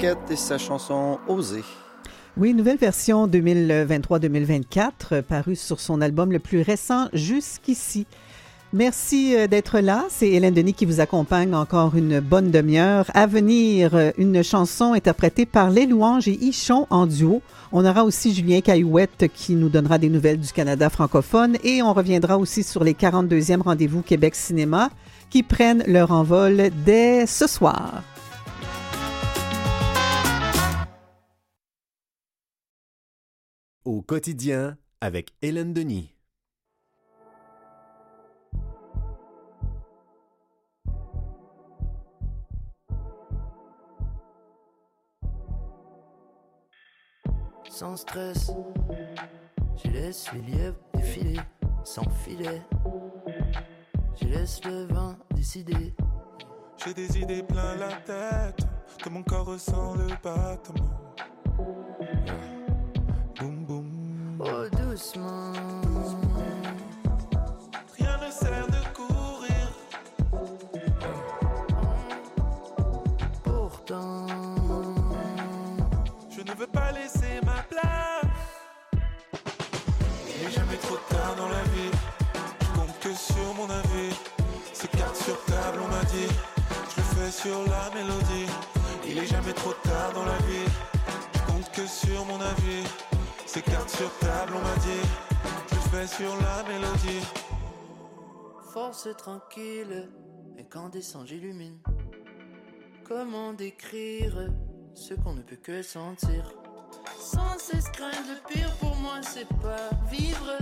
Et sa chanson Oser. Oui, nouvelle version 2023-2024 euh, parue sur son album le plus récent jusqu'ici. Merci euh, d'être là. C'est Hélène Denis qui vous accompagne encore une bonne demi-heure. À venir, euh, une chanson interprétée par Les Louanges et Ichon en duo. On aura aussi Julien Caillouette qui nous donnera des nouvelles du Canada francophone et on reviendra aussi sur les 42e rendez-vous Québec Cinéma qui prennent leur envol dès ce soir. Au quotidien avec Hélène Denis. Sans stress, je laisse les lièvres défiler sans filet. Je laisse le vin décider. J'ai des idées plein la tête, que mon corps ressent le battement doucement. Rien ne sert de courir. Pourtant, je ne veux pas laisser ma place. Il n'est jamais trop tard dans la vie. Je compte que sur mon avis. Ces cartes sur table, on m'a dit. Je le fais sur la mélodie. Il est jamais trop tard dans la vie. Je compte que sur mon avis. Ces cartes sur table, on m'a dit. Je fais sur la mélodie. Force tranquille, et quand descend j'illumine. Comment décrire ce qu'on ne peut que sentir? Sans cesse craindre le pire pour moi, c'est pas vivre.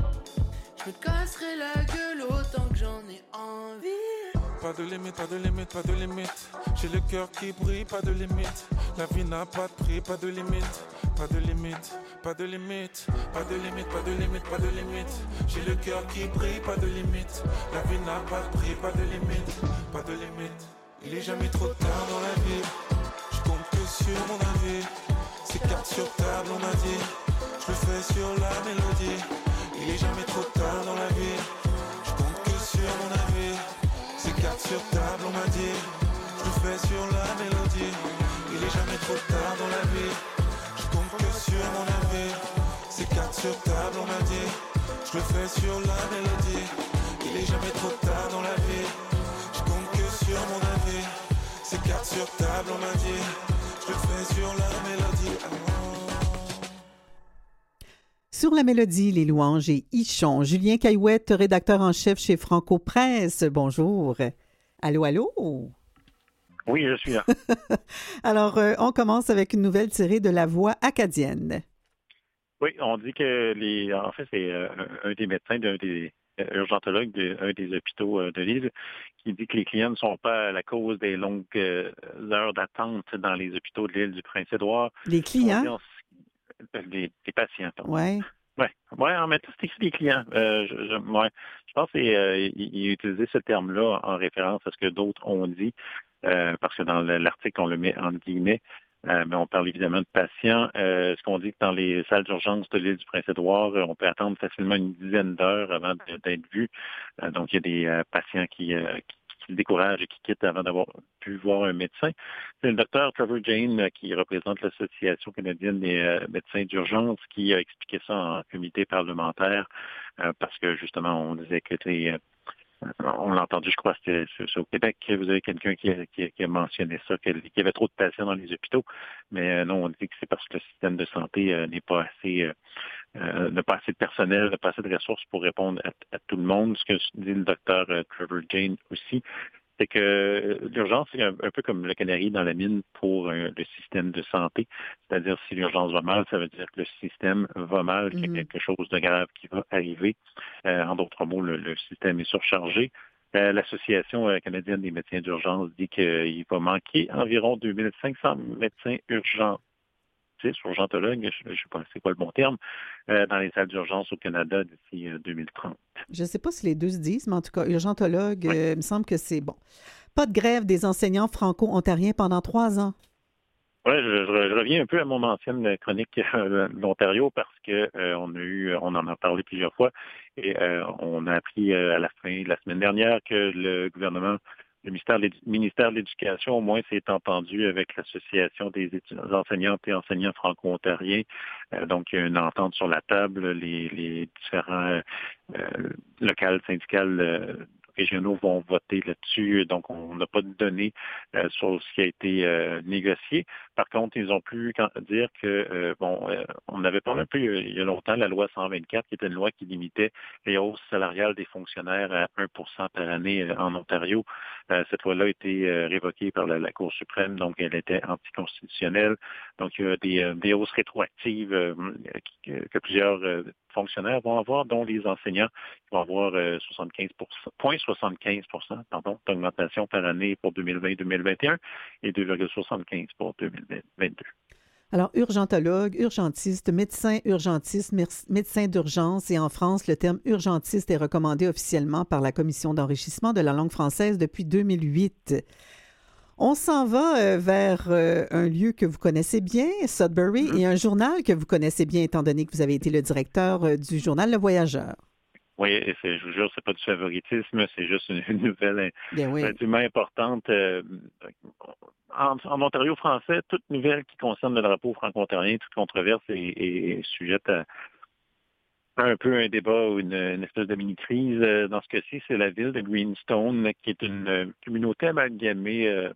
Je me casserai la gueule autant que j'en ai envie. Pas de limite, pas de limite, pas de limite. J'ai le cœur qui brille, pas de limite. La vie n'a pas de prix, pas de limite. Pas de limite, pas de limite. Pas de limite, pas de limite, pas de limite. J'ai le cœur qui brille, pas de limite. La vie n'a pas de prix, pas de limite. Pas de limite. Il est jamais trop tard dans la vie. Je compte que sur mon avis. Ces cartes sur table, on m'a dit. Je le fais sur la mélodie. Il est jamais trop tard dans la vie. Ces cartes sur table, on m'a dit. Je fais sur la mélodie. Il est jamais trop tard dans la vie. Je compte que sur mon avis. Ces cartes sur table, on m'a dit. Je le fais sur la mélodie. Il est jamais trop tard dans la vie. Je compte que sur mon avis. Ces cartes sur table, on m'a dit. Sur la mélodie, les louanges et Ichon. Julien Caillouette, rédacteur en chef chez Franco Presse. Bonjour. Allô, allô? Oui, je suis là. [LAUGHS] Alors, euh, on commence avec une nouvelle tirée de la voix acadienne. Oui, on dit que les. En fait, c'est euh, un des médecins d'un des euh, urgentologues d'un des hôpitaux de l'île qui dit que les clients ne sont pas à la cause des longues heures d'attente dans les hôpitaux de l'île du Prince-Édouard. Les clients? Les, les patients, pardon. Ouais. Ouais, ouais, en même temps, c'est écrit des clients. Euh, je, je, ouais. je pense qu'il il a utilisé ce terme-là en référence à ce que d'autres ont dit, euh, parce que dans le- l'article, on le met en guillemets. Euh, mais on parle évidemment de patients. Euh, ce qu'on dit que dans les salles d'urgence de l'île du Prince-Édouard, euh, on peut attendre facilement une dizaine d'heures avant d'être vu. Euh, donc, il y a des euh, patients qui, euh, se découragent et qui quittent avant d'avoir pu voir un médecin. C'est le docteur Trevor Jane, euh, qui représente l'Association canadienne des euh, médecins d'urgence, qui a expliqué ça en comité parlementaire, euh, parce que justement, on disait que les, on l'a entendu, je crois, c'était au Québec, vous avez quelqu'un qui, a- qui qui a mentionné ça, qu'il y avait trop de patients dans les hôpitaux. Mais euh, non, on dit que c'est parce que le système de santé euh, n'est pas assez, euh, euh, n'a pas assez de personnel, n'a pas assez de ressources pour répondre à, tout le monde. Ce que dit le docteur Trevor Jane aussi, c'est que euh, l'urgence, c'est un, un peu comme le canari dans la mine pour euh, le système de santé. C'est-à-dire, si l'urgence va mal, ça veut dire que le système va mal, qu'il y a Mhm. quelque chose de grave qui va arriver. Euh, en d'autres mots, le, le système est surchargé. Euh, L'Association euh, canadienne des médecins d'urgence dit qu'il va manquer environ 2500 médecins urgentistes, urgentologues, je ne sais pas c'est quoi le bon terme, euh, dans les salles d'urgence au Canada d'ici euh, 2030. Je ne sais pas si les deux se disent, mais en tout cas, urgentologue, euh, il me semble que c'est bon. Pas de grève des enseignants franco-ontariens pendant trois ans. Oui, je, je- je reviens un peu à mon ancienne chronique euh, de l'Ontario parce que euh, on a eu, on en a parlé plusieurs fois et euh, on a appris euh, à la fin de la semaine dernière que le gouvernement, le ministère de l'Éducation, au moins, s'est entendu avec l'Association des enseignantes et enseignants franco-ontariens. Euh, donc, il y a une entente sur la table. Les, les différents euh, locales, syndicales euh, régionaux vont voter là-dessus. Donc, on n'a pas de données euh, sur ce qui a été euh, négocié. Par contre, ils ont pu dire que, euh, bon, euh, on avait parlé un peu il y a- longtemps, la loi 124, qui était une loi qui limitait les hausses salariales des fonctionnaires à 1% par année euh, en Ontario. Cette loi-là a été révoquée par la, la Cour suprême, donc elle était anticonstitutionnelle. Donc, il y a des, euh, hausses rétroactives euh, que, plusieurs euh, fonctionnaires vont avoir, dont les enseignants qui vont avoir euh, 75 0,75 pardon, d'augmentation par année pour 2020-2021 et 2,75 pour 2022. Alors, urgentologue, urgentiste, médecin urgentiste, médecin d'urgence, et en France, le terme urgentiste est recommandé officiellement par la Commission d'enrichissement de la langue française depuis 2008. On s'en va euh, vers euh, un lieu que vous connaissez bien, Sudbury, et un journal que vous connaissez bien, étant donné que vous avez été le directeur euh, du journal Le Voyageur. Oui, et je vous jure, c'est pas du favoritisme, c'est juste une, [LAUGHS] une nouvelle Bien oui. relativement importante. en, en Ontario français, toute nouvelle qui concerne le drapeau franco-ontarien, toute controverse est, est sujette à, un peu un débat ou une, espèce de mini-crise. Euh, Dans ce cas-ci, c'est la ville de Greenstone, qui est une euh, communauté amalgamée euh,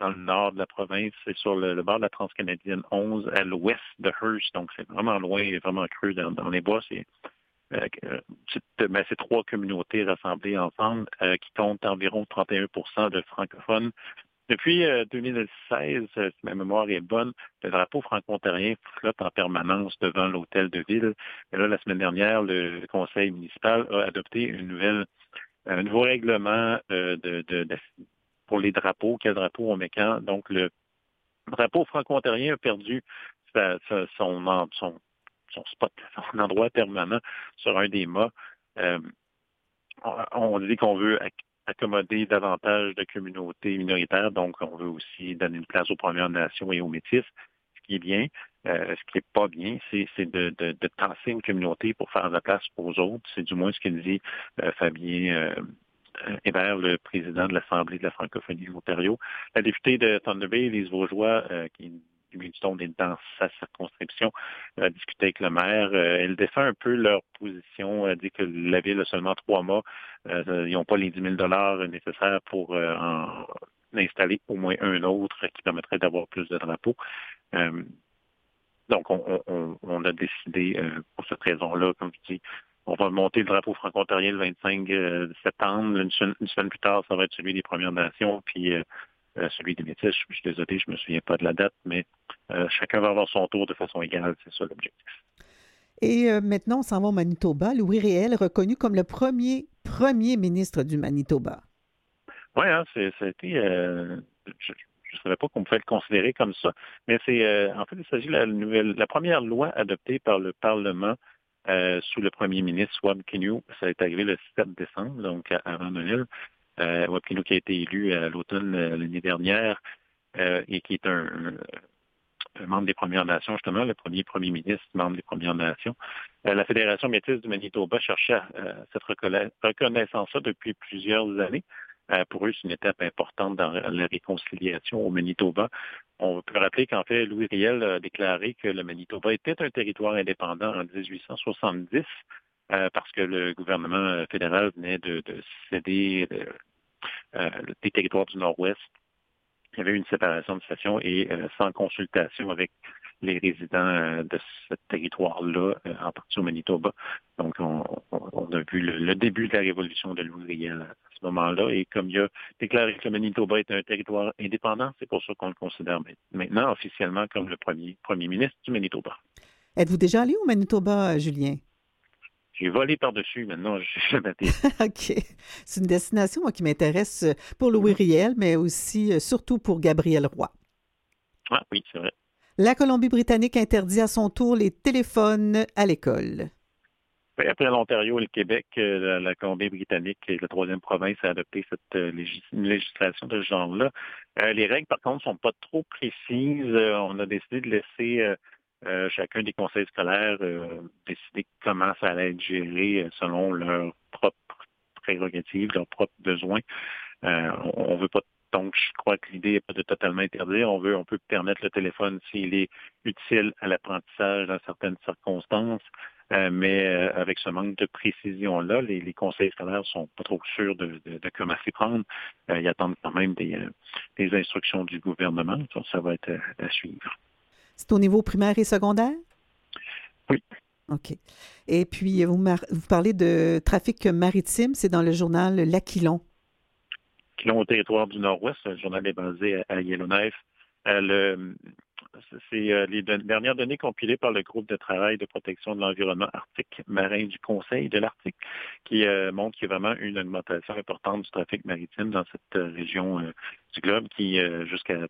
dans le nord de la province. C'est sur le, bord de la Transcanadienne 11, à l'ouest de Hearst. Donc, c'est vraiment loin, vraiment creux dans, les bois. C'est euh, euh, c'est ben, trois communautés rassemblées ensemble euh, qui comptent environ 31 de francophones. Depuis euh, 2016, euh, si ma mémoire est bonne, le drapeau franco-ontarien flotte en permanence devant l'hôtel de ville. Et là, la semaine dernière, le conseil municipal a adopté une nouvelle, un nouveau règlement euh, de, de- de- pour les drapeaux, quel drapeau on met quand? Donc, le drapeau franco-ontarien a perdu sa- son, son, son spot, son endroit permanent sur un des mâts. Euh, on, dit qu'on veut accommoder davantage de communautés minoritaires, donc on veut aussi donner une place aux Premières Nations et aux Métis, ce qui est bien. Euh, ce qui est pas bien, c'est de, de, de tasser une communauté pour faire de la place aux autres. C'est du moins ce qu'il dit euh, Fabien euh, euh, Hébert, le président de l'Assemblée de la francophonie de l'Ontario. La députée de Thunder Bay, Lise Vaugeois, euh, qui Greenstone est dans sa circonscription, a discuté avec le maire. Euh, elle défend un peu leur position. Elle dit que la ville a seulement trois mois. Euh, ils n'ont pas les 10 000 dollars nécessaires pour euh, en installer au moins un autre qui permettrait d'avoir plus de drapeaux. Euh, donc, on, on- on- a décidé euh, pour cette raison-là, comme je dis, on va monter le drapeau franco-ontarien le 25 euh, septembre. Une semaine, plus tard, ça va être celui des Premières Nations, puis euh, euh, celui des Métis. Je suis désolé, je me souviens pas de la date, mais euh, chacun va avoir son tour de façon égale. C'est ça l'objectif. Et euh, maintenant, on s'en va au Manitoba. Louis Réel, reconnu comme le premier premier ministre du Manitoba. Oui, hein, c'est, ça a été. euh, je ne savais pas qu'on pouvait le considérer comme ça, mais c'est euh, en fait, il s'agit de la nouvelle, la première loi adoptée par le Parlement euh, sous le premier ministre Wab Kinew. Ça est arrivé le 7 décembre, donc à- avant Noël. Euh, Wab Kinew qui a été élu à l'automne euh, l'année dernière euh, et qui est un, un membre des Premières Nations, justement, le premier premier ministre, membre des Premières Nations. Euh, la Fédération métisse du Manitoba cherchait euh, cette reconna- reconnaissance-là depuis plusieurs années. Euh, pour eux, c'est une étape importante dans la réconciliation au Manitoba. On peut rappeler qu'en fait, Louis Riel a déclaré que le Manitoba était un territoire indépendant en 1870 euh, parce que le gouvernement euh, fédéral venait de, de céder euh, des territoires du Nord-Ouest. Il y avait une séparation de station et sans consultation avec les résidents de ce territoire-là, en partie au Manitoba. Donc, on, a vu le, début de la révolution de Louis Riel à ce moment-là. Et comme il a déclaré que le Manitoba est un territoire indépendant, c'est pour ça qu'on le considère maintenant officiellement comme le premier premier ministre du Manitoba. Êtes-vous déjà allé au Manitoba, Julien? J'ai volé par-dessus, maintenant j'ai jamais été. OK. C'est une destination moi, qui m'intéresse euh, pour Louis Riel, mais aussi euh, surtout pour Gabriel Roy. Ah oui, c'est vrai. La Colombie-Britannique interdit à son tour les téléphones à l'école. Après l'Ontario et le Québec, euh, la, la Colombie-Britannique est la troisième province à adopter cette légis- législation de ce genre-là. Euh, les règles, par contre, sont pas trop précises. Euh, on a décidé de laisser euh, euh, chacun des conseils scolaires euh, décider comment ça allait être géré euh, selon leurs propres prérogatives, leurs propres besoins. Euh, on ne veut pas donc, je crois que l'idée n'est pas de totalement interdire. On veut, on peut permettre le téléphone s'il est utile à l'apprentissage dans certaines circonstances. Euh, mais euh, avec ce manque de précision-là, les, les conseils scolaires sont pas trop sûrs de, de, de comment s'y prendre. Euh, ils attendent quand même des, euh, des instructions du gouvernement. Ça, ça va être à suivre. C'est au niveau primaire et secondaire? Oui. OK. Et puis, vous, mar- vous parlez de trafic maritime, c'est dans le journal L'Aquilon. qui ont au territoire du Nord-Ouest. Le journal est basé à, Yellowknife. Euh, le- c'est euh, les dernières données compilées par le groupe de travail de protection de l'environnement arctique marin du Conseil de l'Arctique qui euh, montrent qu'il y a vraiment une augmentation importante du trafic maritime dans cette euh, région euh, du globe qui, euh, jusqu'à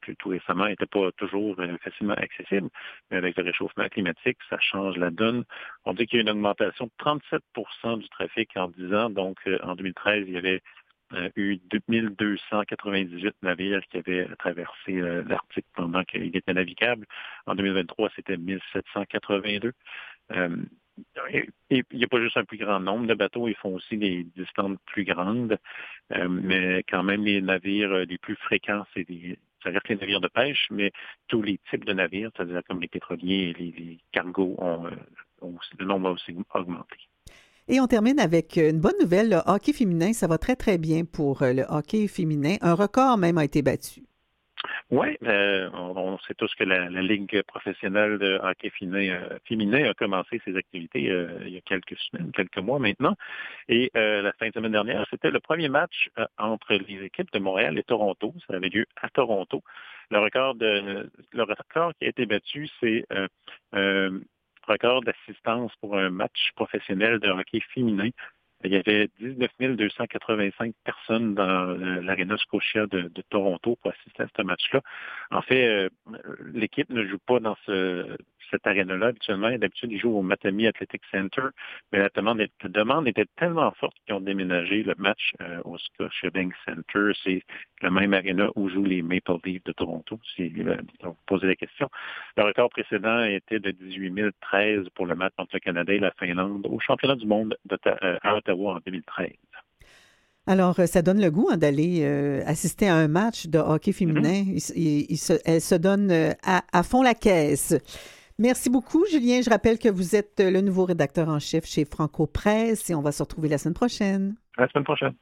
plus, tout récemment, n'était pas toujours euh, facilement accessible. Mais avec le réchauffement climatique, ça change la donne. On dit qu'il y a une augmentation de 37% du trafic en 10 ans. Donc, euh, en 2013, il y avait euh, eu 2298 navires qui avaient traversé l'Arctique pendant qu'il était navigable. En 2023, c'était 1782. Euh, il n'y a pas juste un plus grand nombre de bateaux, ils font aussi des distances plus grandes, Euh, mais quand même les navires les plus fréquents, c'est des ça reste les navires de pêche, mais tous les types de navires, c'est-à-dire comme les pétroliers et les, cargos ont euh, le nombre va aussi augmenter. Et on termine avec une bonne nouvelle. Le hockey féminin, ça va très, très bien pour euh, le hockey féminin. Un record même a été battu. Oui, on, on sait tous que la, la Ligue professionnelle de hockey féminin, euh, a commencé ses activités euh, il y a quelques semaines, quelques mois maintenant. Et euh, la fin de semaine dernière, c'était le premier match euh, entre les équipes de Montréal et Toronto. Ça avait lieu à Toronto. Le record, de, le record qui a été battu, c'est euh, euh, record d'assistance pour un match professionnel de hockey féminin. Il y avait 19 285 personnes dans euh, l'Arena Scotia de, de Toronto pour assister à ce match-là. En fait, euh, l'équipe ne joue pas dans ce, cette aréna-là habituellement. D'habitude, ils jouent au Matami Athletic Center, mais la demande, est- la demande était tellement forte qu'ils ont déménagé le match euh, au Scotiabank Center. C'est la même aréna où jouent les Maple Leafs de Toronto, si euh, vous posez la question. Le record précédent était de 18 013 pour le match entre le Canada et la Finlande au championnat du monde euh, à Ottawa en 2013. Alors, euh, ça donne le goût hein, d'aller euh, assister à un match de hockey féminin. Il- il se- elle se donne euh, à, à fond la caisse. Merci beaucoup, Julien. Je rappelle que vous êtes le nouveau rédacteur en chef chez Franco Presse et on va se retrouver la semaine prochaine. À la semaine prochaine.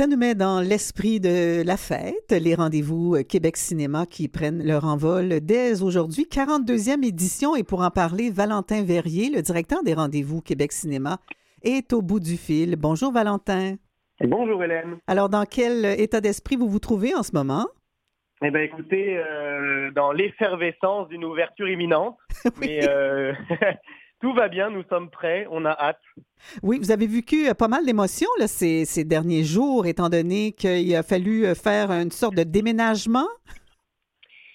Ça nous met dans l'esprit de la fête, les rendez-vous euh, Québec Cinéma qui prennent leur envol dès aujourd'hui, 42e édition. Et pour en parler, Valentin Verrier, le directeur des rendez-vous Québec Cinéma, est au bout du fil. Bonjour Valentin. Bonjour Hélène. Alors, dans quel état d'esprit vous vous trouvez en ce moment? Eh bien écoutez, euh, dans l'effervescence d'une ouverture imminente, [LAUGHS] mais euh, [LAUGHS] tout va bien, nous sommes prêts, on a hâte. Oui, vous avez vécu euh, pas mal d'émotions là, ces, ces derniers jours, étant donné qu'il a fallu euh, faire une sorte de déménagement.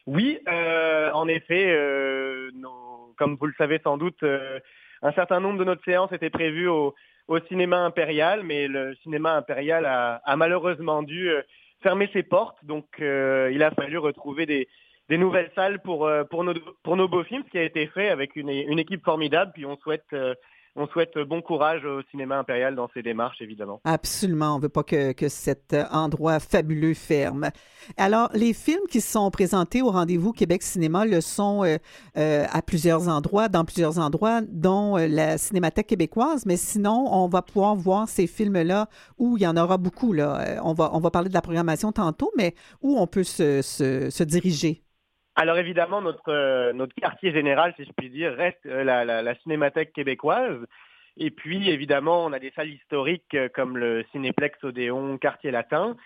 Oui, euh, en effet, euh, nos- comme vous le savez sans doute, euh, un certain nombre de notre séances étaient prévues au, au cinéma impérial, mais le cinéma impérial a, a malheureusement dû fermer ses portes, donc il a fallu retrouver des, des nouvelles salles pour, euh, pour, nos, pour nos beaux films, ce qui a été fait avec une, une équipe formidable, puis on souhaite euh, on souhaite bon courage au cinéma impérial dans ses démarches, évidemment. Absolument, on veut pas que, que cet endroit fabuleux ferme. Alors, les films qui sont présentés au rendez-vous Québec Cinéma le sont euh, euh, à plusieurs endroits, dans plusieurs endroits, dont euh, la Cinémathèque québécoise, mais sinon, on va pouvoir voir ces films-là où il y en aura beaucoup. Là. On, va, on va parler de la programmation tantôt, mais où on peut se, se, se diriger. Alors évidemment, notre, euh, notre quartier général, si je puis dire, reste euh, la, la- la Cinémathèque québécoise. Et puis évidemment, on a des salles historiques euh, comme le Cinéplex Odéon, Quartier Latin.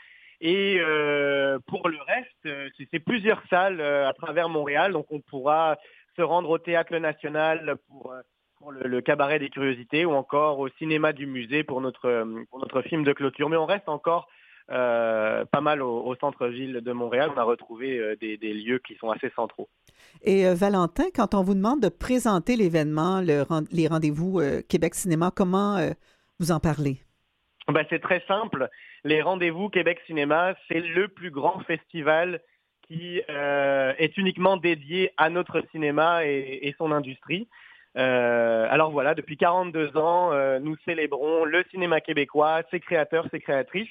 Et euh, pour le reste, c'est plusieurs salles à travers Montréal. Donc on pourra se rendre au Théâtre National pour, pour le, le Cabaret des Curiosités ou encore au Cinéma du Musée pour notre, pour notre film de clôture. Mais on reste encore euh, pas mal au, au centre-ville de Montréal. On a retrouvé euh, des, des lieux qui sont assez centraux. Et euh, Valentin, quand on vous demande de présenter l'événement, le les rendez-vous euh, Québec Cinéma, comment vous en parlez? Ben, c'est très simple. Les rendez-vous Québec Cinéma, c'est le plus grand festival qui euh, est uniquement dédié à notre cinéma et, et son industrie. Euh, alors voilà, depuis 42 ans, euh, nous célébrons le cinéma québécois, ses créateurs, ses créatrices,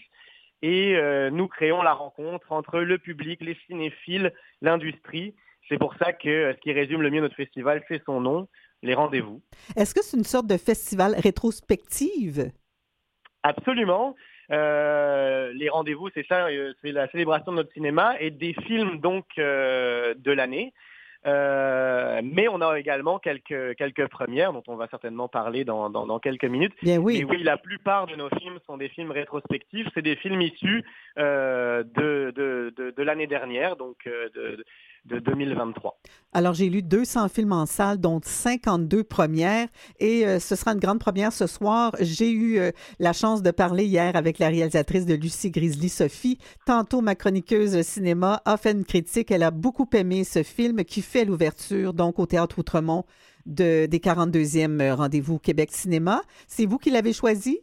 et euh, nous créons la rencontre entre le public, les cinéphiles, l'industrie. C'est pour ça que euh, ce qui résume le mieux notre festival, c'est son nom, les rendez-vous. Est-ce que c'est une sorte de festival rétrospective? Absolument. Euh, les rendez-vous, c'est ça, c'est la célébration de notre cinéma et des films donc euh, de l'année. Euh, mais on a également quelques quelques premières dont on va certainement parler dans, dans, dans quelques minutes. Bien oui. Mais oui, la plupart de nos films sont des films rétrospectifs. C'est des films issus euh, de, de, de, de l'année dernière, donc euh, de, de 2023. Alors, j'ai lu 200 films en salle, dont 52 premières, et euh, ce sera une grande première ce soir. J'ai eu euh, la chance de parler hier avec la réalisatrice de Lucie Grizzly, Sophie. Tantôt, ma chroniqueuse cinéma a fait une critique. Elle a beaucoup aimé ce film qui fait l'ouverture, donc, au Théâtre Outremont de, des 42e Rendez-vous Québec Cinéma. C'est vous qui l'avez choisi?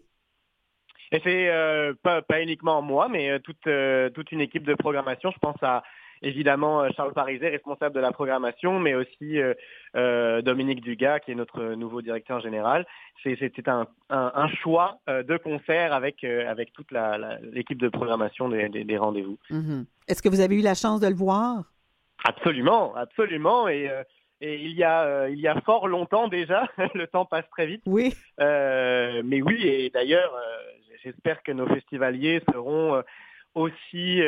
Et c'est euh, pas, pas uniquement moi, mais euh, toute, euh, toute une équipe de programmation. Je pense à évidemment euh, Charles Pariset, responsable de la programmation, mais aussi euh, euh, Dominique Dugas, qui est notre nouveau directeur général. C'était un, un, un choix de concert avec, avec toute l'équipe de programmation des, des- des rendez-vous. Mhm. Est-ce que vous avez eu la chance de le voir? Absolument, absolument. Et, euh, et il, y a, euh, il y a fort longtemps déjà, [LAUGHS] le temps passe très vite. Oui. Euh, mais oui, et d'ailleurs, j'espère que nos festivaliers seront aussi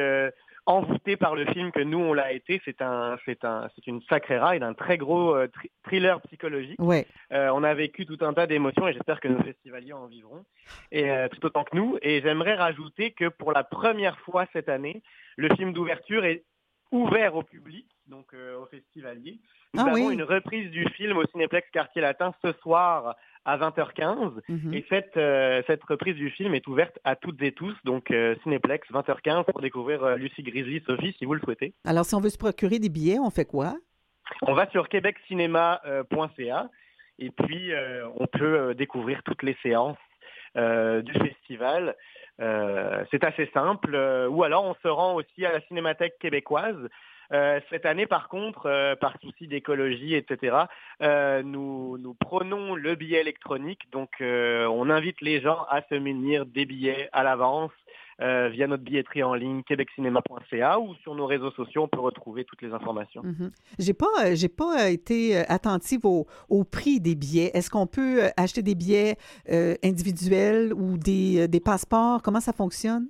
envoûtés par le film que nous on l'a été. C'est un, c'est un, c'est une sacrée ride, un très gros euh, thriller psychologique. Ouais. Euh, on a vécu tout un tas d'émotions et j'espère que nos festivaliers en vivront, et euh, tout autant que nous. Et j'aimerais rajouter que pour la première fois cette année, le film d'ouverture est ouvert au public, donc aux festivaliers. Nous Ah avons oui. une reprise du film au Cinéplex Quartier Latin ce soir à 20h15. Mhm. Et cette, euh, cette reprise du film est ouverte à toutes et tous, donc euh, Cinéplex 20h15 pour découvrir euh, Lucie Grizzly, Sophie, si vous le souhaitez. Alors, si on veut se procurer des billets, on fait quoi? On va sur québeccinéma.ca et puis euh, on peut euh, découvrir toutes les séances euh, du festival. Euh, c'est assez simple. Euh, ou alors on se rend aussi à la Cinémathèque québécoise. Euh, cette année, par contre, euh, par souci d'écologie, etc., euh, nous, nous prenons le billet électronique. Donc, on invite les gens à se munir des billets à l'avance euh, via notre billetterie en ligne québeccinéma.ca ou sur nos réseaux sociaux. On peut retrouver toutes les informations. Mhm. J'ai pas, euh, j'ai pas été attentive au, au prix des billets. Est-ce qu'on peut acheter des billets euh, individuels ou des, des passeports? Comment ça fonctionne?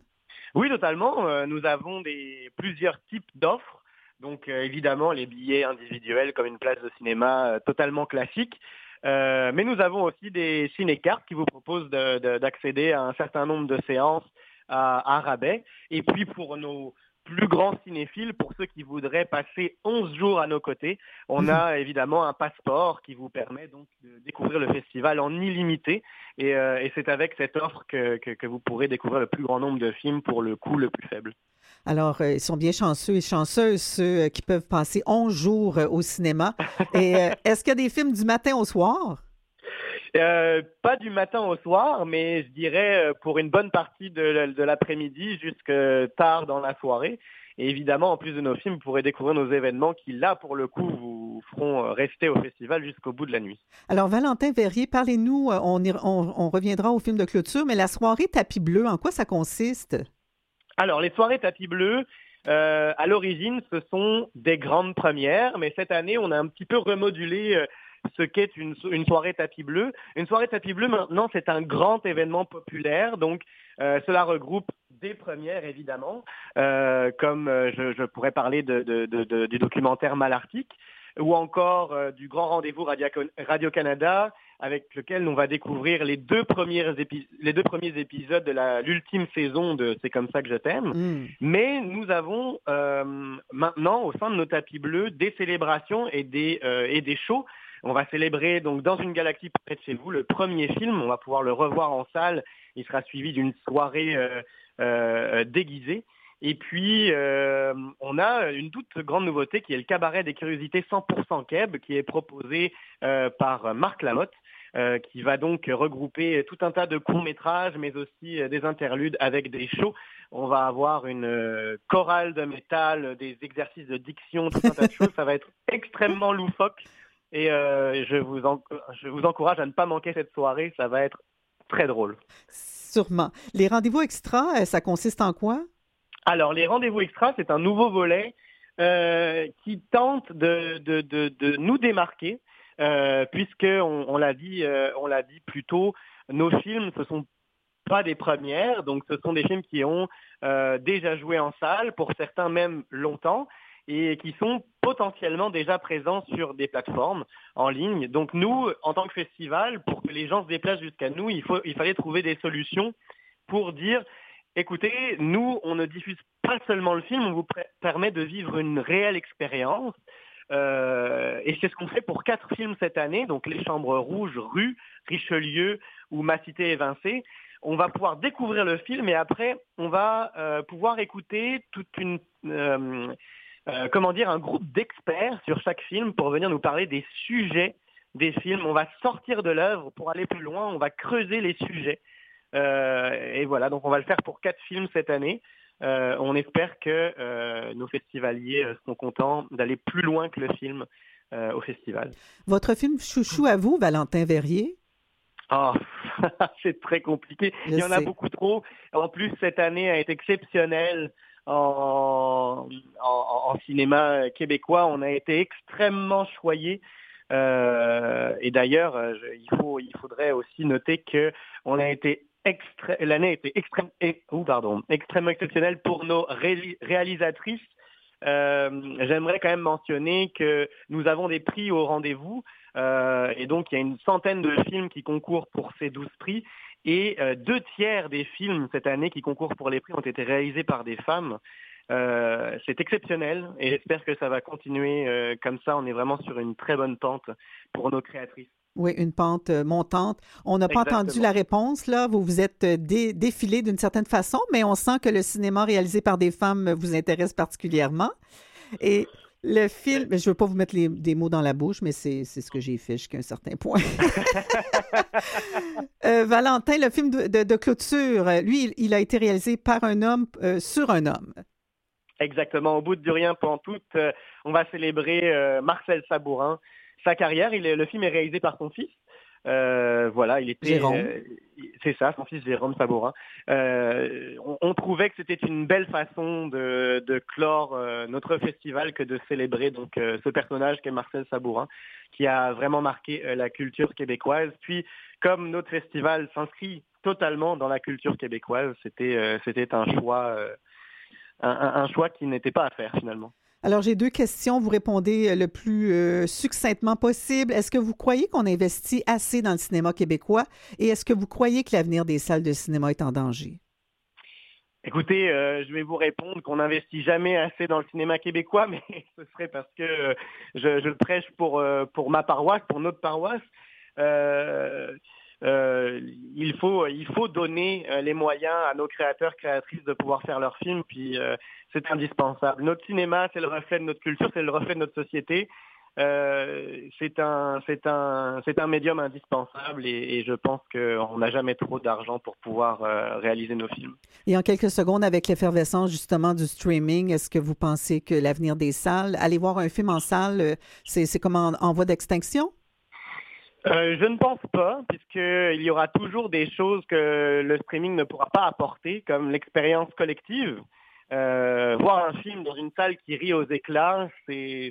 Oui, totalement. Nous avons des, plusieurs types d'offres. Donc euh, évidemment les billets individuels comme une place de cinéma euh, totalement classique. Euh, mais nous avons aussi des ciné-cartes qui vous proposent de- de- d'accéder à un certain nombre de séances à, à rabais. Et puis pour nos plus grands cinéphiles, pour ceux qui voudraient passer 11 jours à nos côtés, on a évidemment un passeport qui vous permet donc de découvrir le festival en illimité. Et, euh, et c'est avec cette offre que, que- que vous pourrez découvrir le plus grand nombre de films pour le coût le plus faible. Alors, euh, ils sont bien chanceux et chanceuses, ceux euh, qui peuvent passer 11 jours euh, au cinéma. [LAUGHS] Et est-ce qu'il y a des films du matin au soir? Euh, pas du matin au soir, mais je dirais pour une bonne partie de, l'après-midi jusque tard dans la soirée. Et évidemment, en plus de nos films, vous pourrez découvrir nos événements qui, là, pour le coup, vous, feront rester au festival jusqu'au bout de la nuit. Alors, Valentin Verrier, parlez-nous, on- on reviendra au film de clôture, mais la soirée tapis bleu, en quoi ça consiste? Alors, les soirées tapis bleus, euh, à l'origine, ce sont des grandes premières, mais cette année, on a un petit peu remodulé euh, ce qu'est une, so- une soirée tapis bleu. Une soirée tapis bleu, maintenant, c'est un grand événement populaire, donc euh, cela regroupe des premières, évidemment, comme je, pourrais parler du documentaire Malartic, ou encore du grand rendez-vous Radio- Radio-Canada, avec lequel on va découvrir les deux, premières les deux premiers épisodes de la- l'ultime saison de C'est comme ça que je t'aime. Hmm. Mais nous avons euh, maintenant au sein de nos tapis bleus des célébrations et des, euh, et des shows. On va célébrer donc dans une galaxie près de chez vous le premier film. On va pouvoir le revoir en salle. Il sera suivi d'une soirée euh, euh, déguisée. Et puis, euh, on a une toute grande nouveauté qui est le cabaret des curiosités 100% Keb, qui est proposé euh, par Marc Lamotte, euh, qui va donc regrouper tout un tas de courts-métrages, mais aussi euh, des interludes avec des shows. On va avoir une euh, chorale de métal, des exercices de diction, tout un tas de [LAUGHS] choses. Ça va être extrêmement loufoque. Et euh, je, vous en- je vous encourage à ne pas manquer cette soirée. Ça va être très drôle. Sûrement. Les rendez-vous extra, ça consiste en quoi? Alors, les rendez-vous extra, c'est un nouveau volet euh, qui tente de, de, de, de nous démarquer, euh, puisque on, on l'a dit, euh, on l'a dit plus tôt, nos films, ce sont pas des premières, donc ce sont des films qui ont euh, déjà joué en salle, pour certains même longtemps, et qui sont potentiellement déjà présents sur des plateformes en ligne. Donc nous, en tant que festival, pour que les gens se déplacent jusqu'à nous, il, faut, il fallait trouver des solutions pour dire écoutez, nous, on ne diffuse pas seulement le film, on vous permet de vivre une réelle expérience. Euh, et c'est ce qu'on fait pour quatre films cette année, donc Les Chambres Rouges, Rue, Richelieu ou Ma Cité évincée. On va pouvoir découvrir le film et après, on va euh, pouvoir écouter toute une... euh, comment dire, un groupe d'experts sur chaque film pour venir nous parler des sujets des films. On va sortir de l'œuvre pour aller plus loin, on va creuser les sujets. Et voilà, donc on va le faire pour quatre films cette année. Euh, on espère que euh, nos festivaliers euh, seront contents d'aller plus loin que le film au festival. Votre film chouchou à vous, Valentin Verrier? Ah, [LAUGHS] c'est très compliqué. Je Il y en a beaucoup trop. En plus, cette année a été exceptionnelle en, en, en cinéma québécois. On a été extrêmement choyés. Euh, et d'ailleurs, il, faut, il faudrait aussi noter que on a été l'année a été extrême, oh, extrêmement exceptionnelle pour nos réali- réalisatrices. Euh, J'aimerais quand même mentionner que nous avons des prix au rendez-vous euh, et donc il y a une centaine de films qui concourent pour ces 12 prix et euh, deux tiers des films cette année qui concourent pour les prix ont été réalisés par des femmes. C'est exceptionnel et j'espère que ça va continuer comme ça. On est vraiment sur une très bonne pente pour nos créatrices. Oui, une pente euh, montante. On n'a pas entendu la réponse, là. Vous vous êtes euh, dé- défilé d'une certaine façon, mais on sent que le cinéma réalisé par des femmes vous intéresse particulièrement. Et le film, je ne veux pas vous mettre les- des mots dans la bouche, mais c'est ce que j'ai fait jusqu'à un certain point. [LAUGHS] Euh, Valentin, le film de, de- de clôture, lui, il, a été réalisé par un homme euh, sur un homme. Exactement. Au bout de rien pantoute, euh, on va célébrer Marcel Sabourin, sa carrière. Il est, le film est réalisé par son fils. Euh, voilà, il était. Euh, c'est ça, son fils Jérôme Sabourin. Euh, on, on trouvait que c'était une belle façon de, de clore notre festival que de célébrer donc ce personnage qu'est Marcel Sabourin, qui a vraiment marqué la culture québécoise. Puis, comme notre festival s'inscrit totalement dans la culture québécoise, c'était c'était un choix. un choix qui n'était pas à faire finalement. Alors, j'ai deux questions. Vous répondez euh, le plus euh, succinctement possible. Est-ce que vous croyez qu'on investit assez dans le cinéma québécois? Et est-ce que vous croyez que l'avenir des salles de cinéma est en danger? Écoutez, euh, je vais vous répondre qu'on n'investit jamais assez dans le cinéma québécois, [LAUGHS] mais ce serait parce que je, je le prêche pour, pour ma paroisse, pour notre paroisse. Euh, il, faut, il faut donner euh, les moyens à nos créateurs, créatrices de pouvoir faire leurs films, puis euh, c'est indispensable. Notre cinéma, c'est le reflet de notre culture, c'est le reflet de notre société. c'est un, un, un médium indispensable et, je pense qu'on n'a jamais trop d'argent pour pouvoir réaliser nos films. Et en quelques secondes, avec l'effervescence justement du streaming, est-ce que vous pensez que l'avenir des salles, aller voir un film en salle, c'est, comme en voie d'extinction? Euh, je ne pense pas, puisqu'il y aura toujours des choses que le streaming ne pourra pas apporter, comme l'expérience collective. Euh, voir un film dans une salle qui rit aux éclats,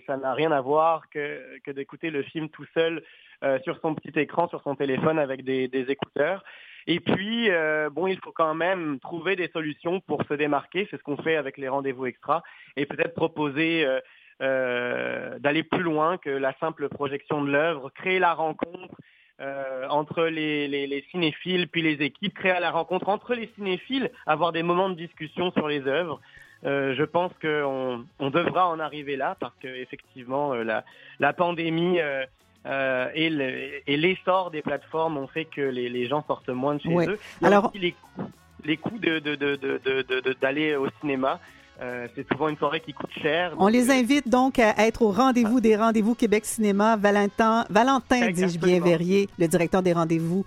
ça n'a rien à voir que, que d'écouter le film tout seul euh, sur son petit écran, sur son téléphone avec des, des écouteurs. Et puis, euh, bon, il faut quand même trouver des solutions pour se démarquer. C'est ce qu'on fait avec les rendez-vous extra et peut-être proposer euh, d'aller plus loin que la simple projection de l'œuvre, créer la rencontre euh, entre les, les, les cinéphiles puis les équipes, créer la rencontre entre les cinéphiles, avoir des moments de discussion sur les œuvres. Euh, je pense qu'on on devra en arriver là parce que effectivement euh, la, la pandémie euh, euh, et le- et l'essor des plateformes ont fait que les, les gens sortent moins de chez Ouais. eux. Alors- aussi les coûts, les coûts de, de, de, d'aller au cinéma. Euh, c'est souvent une soirée qui coûte cher. On les euh, invite donc à être au rendez-vous des rendez-vous Québec Cinéma. Valentin, Valentin dis-je bien. Verrier, le directeur des rendez-vous.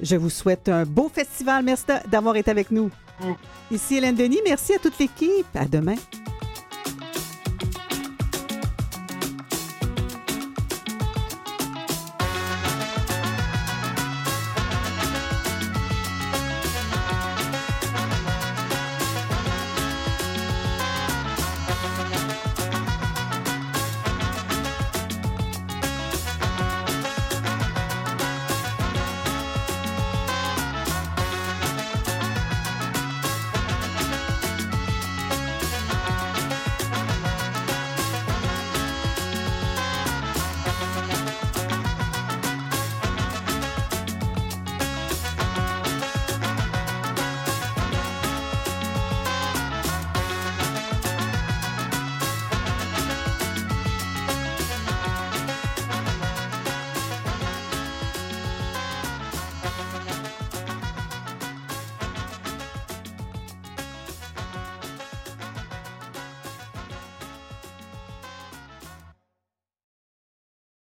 Je vous souhaite un beau festival. Merci d'avoir été avec nous. Ici Hélène Denis. Merci à toute l'équipe. À demain.